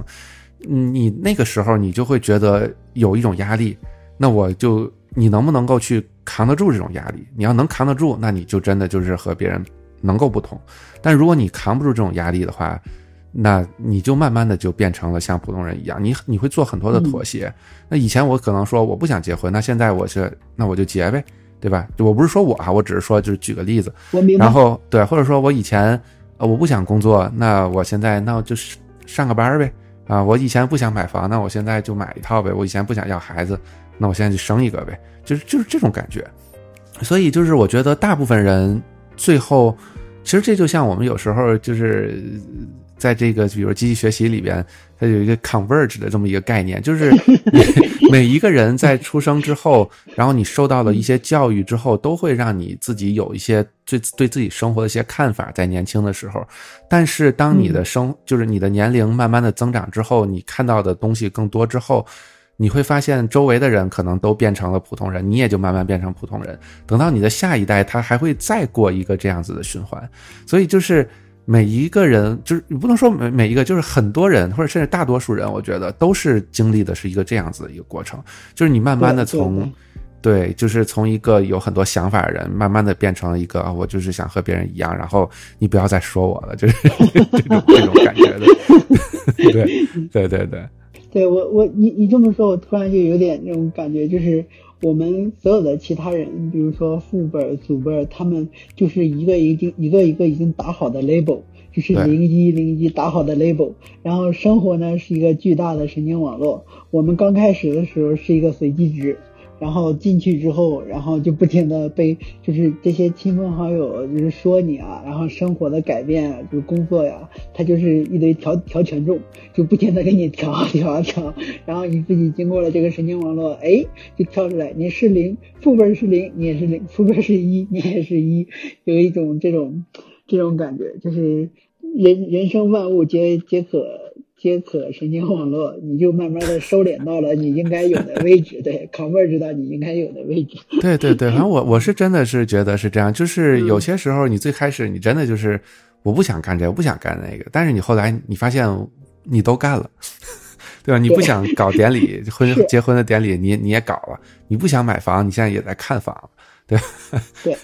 你那个时候你就会觉得有一种压力。那我就你能不能够去扛得住这种压力？你要能扛得住，那你就真的就是和别人能够不同。但如果你扛不住这种压力的话，那你就慢慢的就变成了像普通人一样，你你会做很多的妥协。那以前我可能说我不想结婚，那现在我是那我就结呗。对吧？我不是说我啊，我只是说，就是举个例子。我明白。然后对，或者说我以前呃我不想工作，那我现在那我就是上个班呗。啊，我以前不想买房，那我现在就买一套呗。我以前不想要孩子，那我现在就生一个呗。就是就是这种感觉。所以就是我觉得大部分人最后，其实这就像我们有时候就是在这个比如机器学习里边，它有一个 converge 的这么一个概念，就是。[laughs] 每一个人在出生之后，然后你受到了一些教育之后，都会让你自己有一些对对自己生活的一些看法，在年轻的时候。但是当你的生就是你的年龄慢慢的增长之后，你看到的东西更多之后，你会发现周围的人可能都变成了普通人，你也就慢慢变成普通人。等到你的下一代，他还会再过一个这样子的循环，所以就是。每一个人就是你不能说每每一个，就是很多人或者甚至大多数人，我觉得都是经历的是一个这样子的一个过程，就是你慢慢的从，对，就是从一个有很多想法的人，慢慢的变成了一个我就是想和别人一样，然后你不要再说我了，就是这种这种感觉的，对对对对，对我我你你这么说，我突然就有点那种感觉，就是我们所有的其他人，比如说父辈、祖辈，他们就是一个已经一个一个已经打好的 label，就是零一零一打好的 label，然后生活呢是一个巨大的神经网络，我们刚开始的时候是一个随机值。然后进去之后，然后就不停的被就是这些亲朋好友就是说你啊，然后生活的改变啊，就工作呀，它就是一堆调调权重，就不停的给你调啊调啊调，然后你自己经过了这个神经网络，哎，就跳出来你是零，副本是零，你也是零，副本是一，你也是一，有一种这种这种感觉，就是人人生万物皆皆可。皆可神经网络，你就慢慢的收敛到了你应该有的位置，对，convert 到你应该有的位置。对对对，反正我我是真的是觉得是这样，就是有些时候你最开始你真的就是我不想干这个，不想干那个，但是你后来你发现你都干了，[laughs] 对吧？你不想搞典礼婚 [laughs] 结婚的典礼，你你也搞了；你不想买房，你现在也在看房，对吧对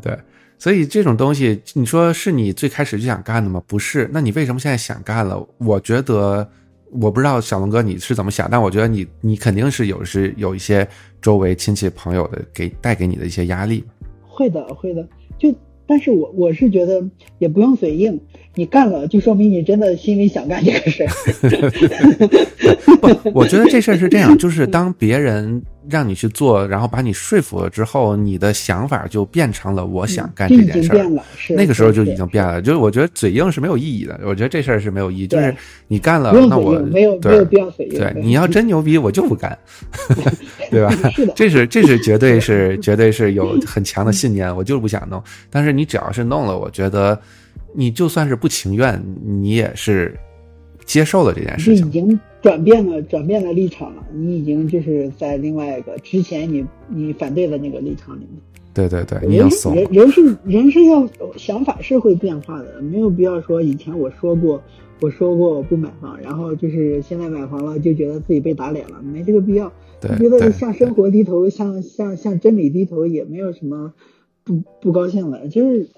对。[laughs] 所以这种东西，你说是你最开始就想干的吗？不是，那你为什么现在想干了？我觉得，我不知道小龙哥你是怎么想，但我觉得你你肯定是有是有一些周围亲戚朋友的给带给你的一些压力。会的，会的。就但是我我是觉得也不用嘴硬，你干了就说明你真的心里想干这个事儿。[laughs] 不，我觉得这事儿是这样，就是当别人。让你去做，然后把你说服了之后，你的想法就变成了我想干这件事儿。那个时候就已经变了。就是我觉得嘴硬是没有意义的。我觉得这事儿是没有意义。就是你干了，那我没有没有必要嘴硬。对，你要真牛逼，我就不干，[laughs] 对吧？是的，这是这是绝对是 [laughs] 绝对是有很强的信念，我就是不想弄。但是你只要是弄了，我觉得你就算是不情愿，你也是接受了这件事情。转变了，转变了立场了。你已经就是在另外一个之前你你反对的那个立场里面。对对对，人人人是人是要想法是会变化的，没有必要说以前我说过我说过我不买房，然后就是现在买房了就觉得自己被打脸了，没这个必要。觉得向生活低头，向向向真理低头也没有什么不不高兴的，就是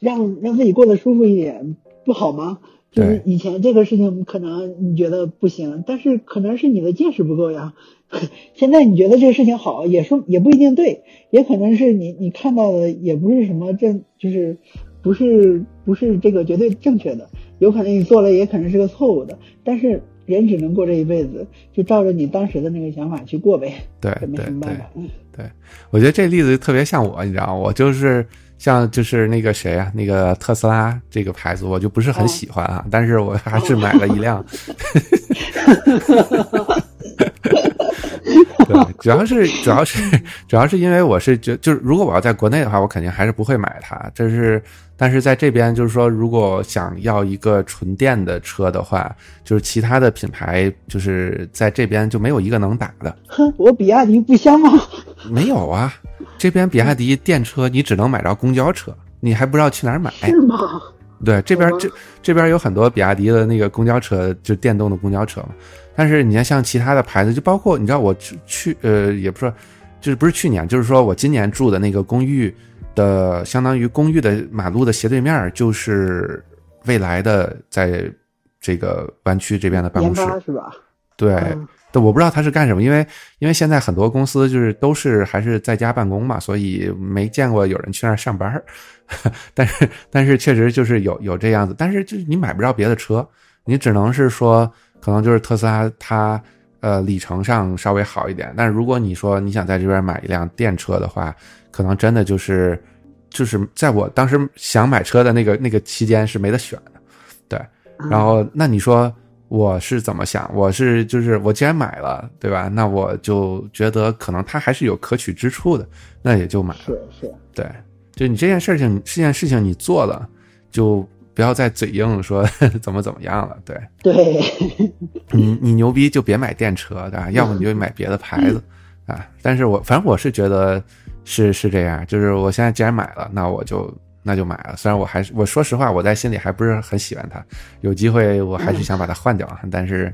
让让自己过得舒服一点，不好吗？就是以前这个事情可能你觉得不行，但是可能是你的见识不够呀。[laughs] 现在你觉得这个事情好，也说也不一定对，也可能是你你看到的也不是什么正，就是不是不是这个绝对正确的。有可能你做了也可能是个错误的，但是人只能过这一辈子，就照着你当时的那个想法去过呗，对这没对对什么办法。嗯对，我觉得这例子特别像我，你知道？我就是像就是那个谁啊，那个特斯拉这个牌子，我就不是很哦喜欢啊，但是我还是买了一辆。[laughs] [laughs] [laughs] 对，主要是主要是主要是因为我是觉就是如果我要在国内的话，我肯定还是不会买它。这是但是在这边就是说，如果想要一个纯电的车的话，就是其他的品牌就是在这边就没有一个能打的。哼，我比亚迪不香吗？没有啊，这边比亚迪电车你只能买着公交车，你还不知道去哪儿买。是吗？对，这边这这边有很多比亚迪的那个公交车，就电动的公交车嘛。但是你看，像其他的牌子，就包括你知道，我去去呃，也不是，就是不是去年，就是说我今年住的那个公寓的，相当于公寓的马路的斜对面，就是未来的在这个湾区这边的办公室。是吧？对，嗯对，我不知道他是干什么，因为因为现在很多公司就是都是还是在家办公嘛，所以没见过有人去那儿上班儿。[laughs] 但是但是确实就是有有这样子，但是就是你买不着别的车，你只能是说可能就是特斯拉它呃里程上稍微好一点，但是如果你说你想在这边买一辆电车的话，可能真的就是就是在我当时想买车的那个那个期间是没得选的，对。然后那你说我是怎么想？我是就是我既然买了，对吧？那我就觉得可能它还是有可取之处的，那也就买了。是是，对，就你这件事情，这件事情你做了，就不要再嘴硬说 [laughs] 怎么怎么样了。对对，[laughs] 你你牛逼就别买电车，对吧？要么你就买别的牌子啊。但是我反正我是觉得是是这样，就是我现在既然买了，那我就那就买了。虽然我还是我说实话，我在心里还不是很喜欢它，有机会我还是想把它换掉啊。但是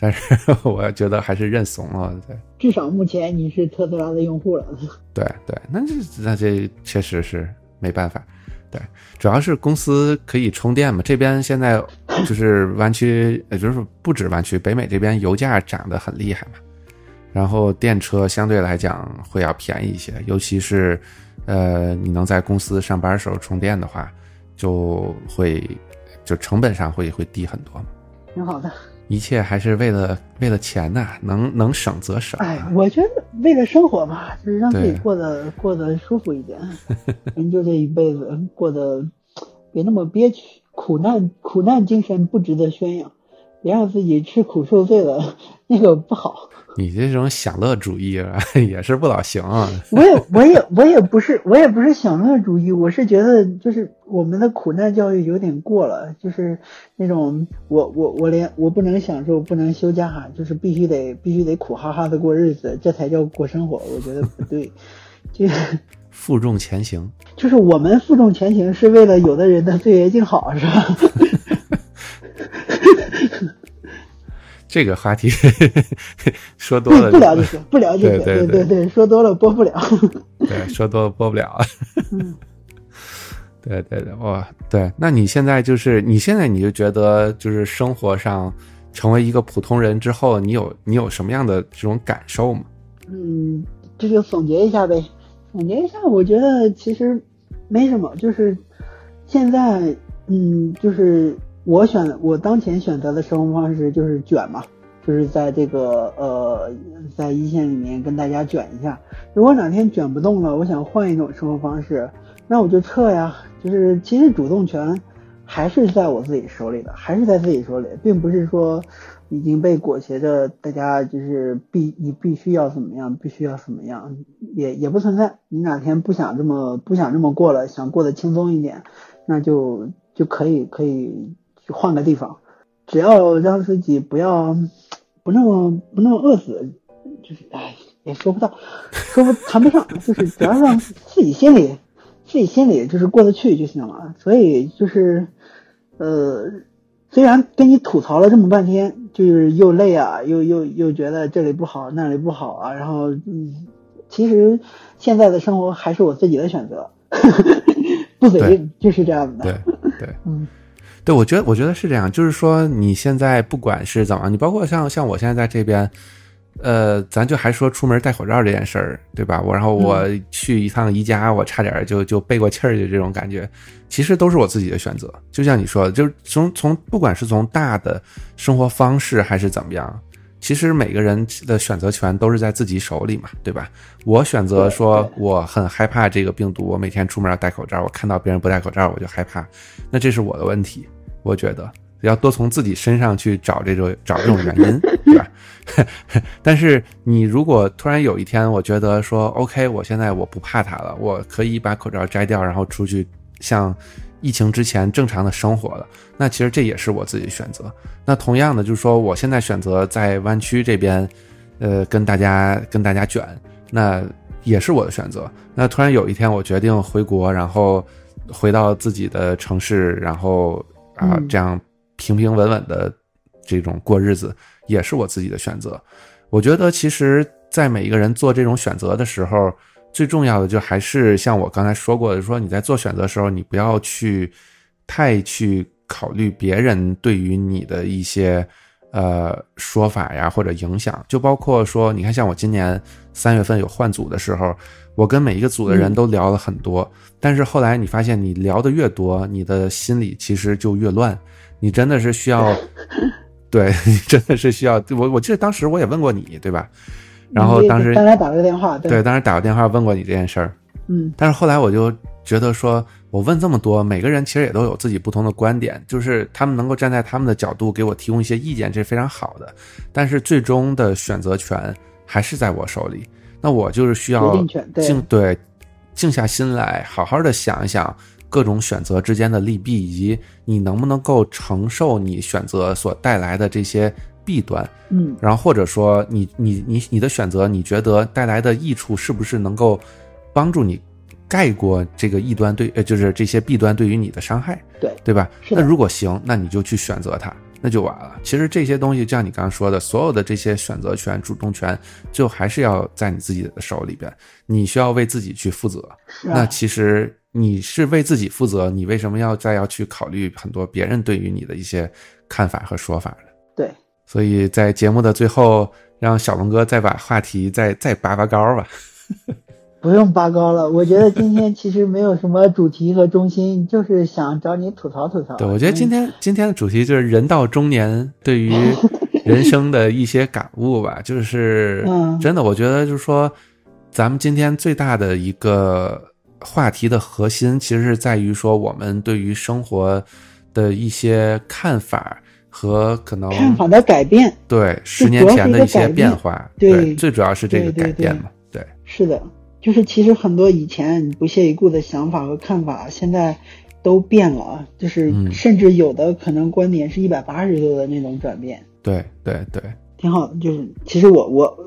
但是 [laughs] 我觉得还是认怂了，对。至少目前你是特斯拉的用户了。对对，那这那这确实是没办法。对，主要是公司可以充电嘛。这边现在就是湾区，也就是不止湾区，北美这边油价涨得很厉害嘛。然后电车相对来讲会要便宜一些，尤其是呃你能在公司上班时候充电的话，就会就成本上会会低很多嘛。挺好的。一切还是为了为了钱呐、能能省则省、哎啊。，我觉得为了生活嘛，就是让自己过得过得舒服一点。[laughs] 人就这一辈子过得别那么憋屈，苦难苦难精神不值得宣扬，别让自己吃苦受罪了，那个不好。你这种享乐主义啊，[laughs] 也是不老行啊。[laughs] 我也我也我也不是我也不是享乐主义，我是觉得就是我们的苦难教育有点过了，就是那种我我我连我不能享受不能休假，就是必须得必须得苦哈哈的过日子，这才叫过生活，我觉得不对。就 [laughs] 负重前行。就是我们负重前行是为了有的人的岁月静好，是吧？[laughs] 这个话题 [laughs] 说多了不聊这个，不聊这个，对对对对，说多了播不了。对，说多了播不了。[laughs] 嗯对对对，哇，对，那你现在就是你现在你就觉得就是生活上成为一个普通人之后，你有你有什么样的这种感受吗？嗯，这就总结一下呗。总结一下，我觉得其实没什么，就是现在，嗯，就是我选我当前选择的生活方式就是卷嘛，就是在这个呃，在一线里面跟大家卷一下。如果哪天卷不动了，我想换一种生活方式，那我就撤呀。就是其实主动权还是在我自己手里的，还是在自己手里，并不是说已经被裹挟着大家就是必你必须要怎么样，必须要怎么样，也也不存在。你哪天不想这么不想这么过了，想过得轻松一点，那就就可以可以去换个地方，只要让自己不要不那么不那么饿死，就是哎也说不到，说不谈不上，就是只要让自己心里自己心里就是过得去就行了。所以就是呃。虽然跟你吐槽了这么半天，就是又累啊，又又又觉得这里不好那里不好啊，然后嗯，其实现在的生活还是我自己的选择，[laughs] 不嘴硬就是这样的。对对，嗯，对，我觉得我觉得是这样，就是说你现在不管是怎么，你包括像像我现在在这边，呃，咱就还说出门戴口罩这件事儿，对吧？我然后我去一趟宜家，我差点就就背过气儿的这种感觉，其实都是我自己的选择。就像你说的，就是从从不管是从大的生活方式还是怎么样，其实每个人的选择权都是在自己手里嘛，对吧？我选择说我很害怕这个病毒，我每天出门要戴口罩，我看到别人不戴口罩我就害怕，那这是我的问题，我觉得。要多从自己身上去找这种 [laughs] 找这种原因，对吧？[laughs] 但是你如果突然有一天，我觉得说，OK，我现在我不怕它了，我可以把口罩摘掉，然后出去像疫情之前正常的生活了。那其实这也是我自己的选择。那同样的，就是说，我现在选择在湾区这边，呃，跟大家跟大家卷，那也是我的选择。那突然有一天，我决定回国，然后回到自己的城市，然后啊，这样。平平稳稳的这种过日子也是我自己的选择。我觉得，其实，在每一个人做这种选择的时候，最重要的就还是像我刚才说过的，说你在做选择的时候，你不要去太去考虑别人对于你的一些呃说法呀或者影响。就包括说，你看，像我今年三月份有换组的时候，我跟每一个组的人都聊了很多，但是后来你发现，你聊的越多，你的心里其实就越乱。你真的是需要，[laughs] 对，真的是需要。我我记得当时我也问过你，对吧？然后当时当时打了个电话，对，当时打个电话问过你这件事儿。嗯，但是后来我就觉得说，我问这么多，每个人其实也都有自己不同的观点，就是他们能够站在他们的角度给我提供一些意见，这是非常好的。但是最终的选择权还是在我手里，那我就是需要静对静下心来，好好的想一想。各种选择之间的利弊，以及你能不能够承受你选择所带来的这些弊端，嗯，然后或者说你你你你的选择，你觉得带来的益处是不是能够帮助你盖过这个异端对呃就是这些弊端对于你的伤害，对对吧？那如果行，那你就去选择它，那就完了。其实这些东西，就像你刚刚说的，所有的这些选择权、主动权，就还是要在你自己的手里边，你需要为自己去负责。那其实。你是为自己负责，你为什么要再要去考虑很多别人对于你的一些看法和说法呢？对，所以在节目的最后，让小龙哥再把话题再再拔拔高吧。[laughs] 不用拔高了，我觉得今天其实没有什么主题和中心，就是想找你吐槽吐槽。对，我觉得今天今天的主题就是人到中年对于 [laughs] 人生的一些感悟吧，就是真的，我觉得就是说，咱们今天最大的一个。话题的核心其实是在于说，我们对于生活的一些看法和可能看法的改变。对，十年前的一些变化。对，最主要是这个改变嘛。对，是的，就是其实很多以前不屑一顾的想法和看法，现在都变了，就是甚至有的可能观点是一百八十度的那种转变。对，对，对。挺好，就是其实我我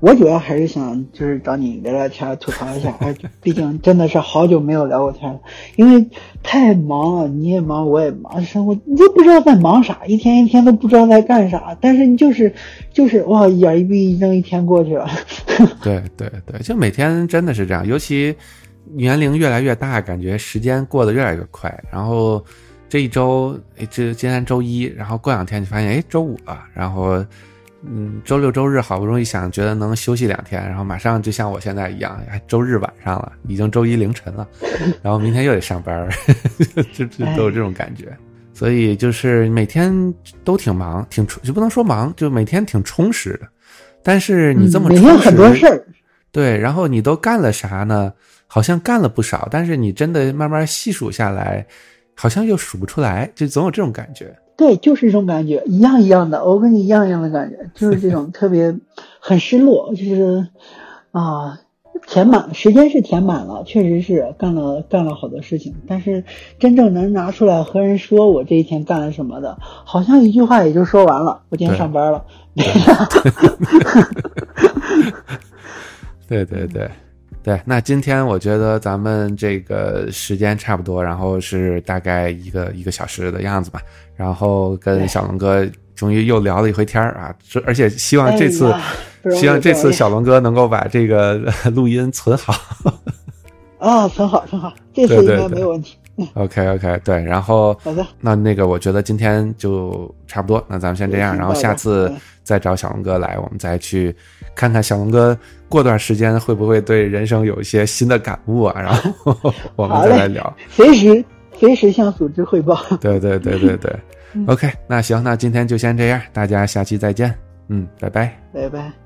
我主要还是想就是找你聊聊天，吐槽一下。哎，毕竟真的是好久没有聊过天了，因为太忙了，你也忙，我也忙，生活你都不知道在忙啥，一天一天都不知道在干啥。但是你就是就是哇，眼一闭一睁，一天过去了。[laughs] 对对对，就每天真的是这样，尤其年龄越来越大，感觉时间过得越来越快。然后这一周，这今天周一，然后过两天就发现，哎，周五了，然后。嗯，周六周日好不容易想觉得能休息两天，然后马上就像我现在一样，周日晚上了，已经周一凌晨了，[laughs] 然后明天又得上班，[laughs] 就就都有这种感觉。所以就是每天都挺忙，挺充就不能说忙，就每天挺充实的。但是你这么每天很多事儿，对，然后你都干了啥呢？好像干了不少，但是你真的慢慢细数下来，好像又数不出来，就总有这种感觉。对，就是这种感觉，一样一样的，我跟你一样一样的感觉，就是这种 [laughs] 特别很失落，就是啊，填满时间是填满了，确实是干了干了好多事情，但是真正能拿出来和人说我这一天干了什么的，好像一句话也就说完了，我今天上班了。对 [laughs] 对 [laughs] 对。对，那今天我觉得咱们这个时间差不多，然后是大概一个一个小时的样子吧。然后跟小龙哥终于又聊了一回天儿啊，而且希望这次，希望这次小龙哥能够把这个 [laughs] 录音存好。[laughs] 啊，存好，存好，这次应该没有问题。[laughs] OK OK，对，然后好的，那那个我觉得今天就差不多，那咱们先这样，然后下次再找小龙哥来，我们再去看看小龙哥过段时间会不会对人生有一些新的感悟啊，然后我们再来聊，随时随时向组织汇报。对对对对对，OK，那行，那今天就先这样，大家下期再见，嗯，拜拜，拜拜。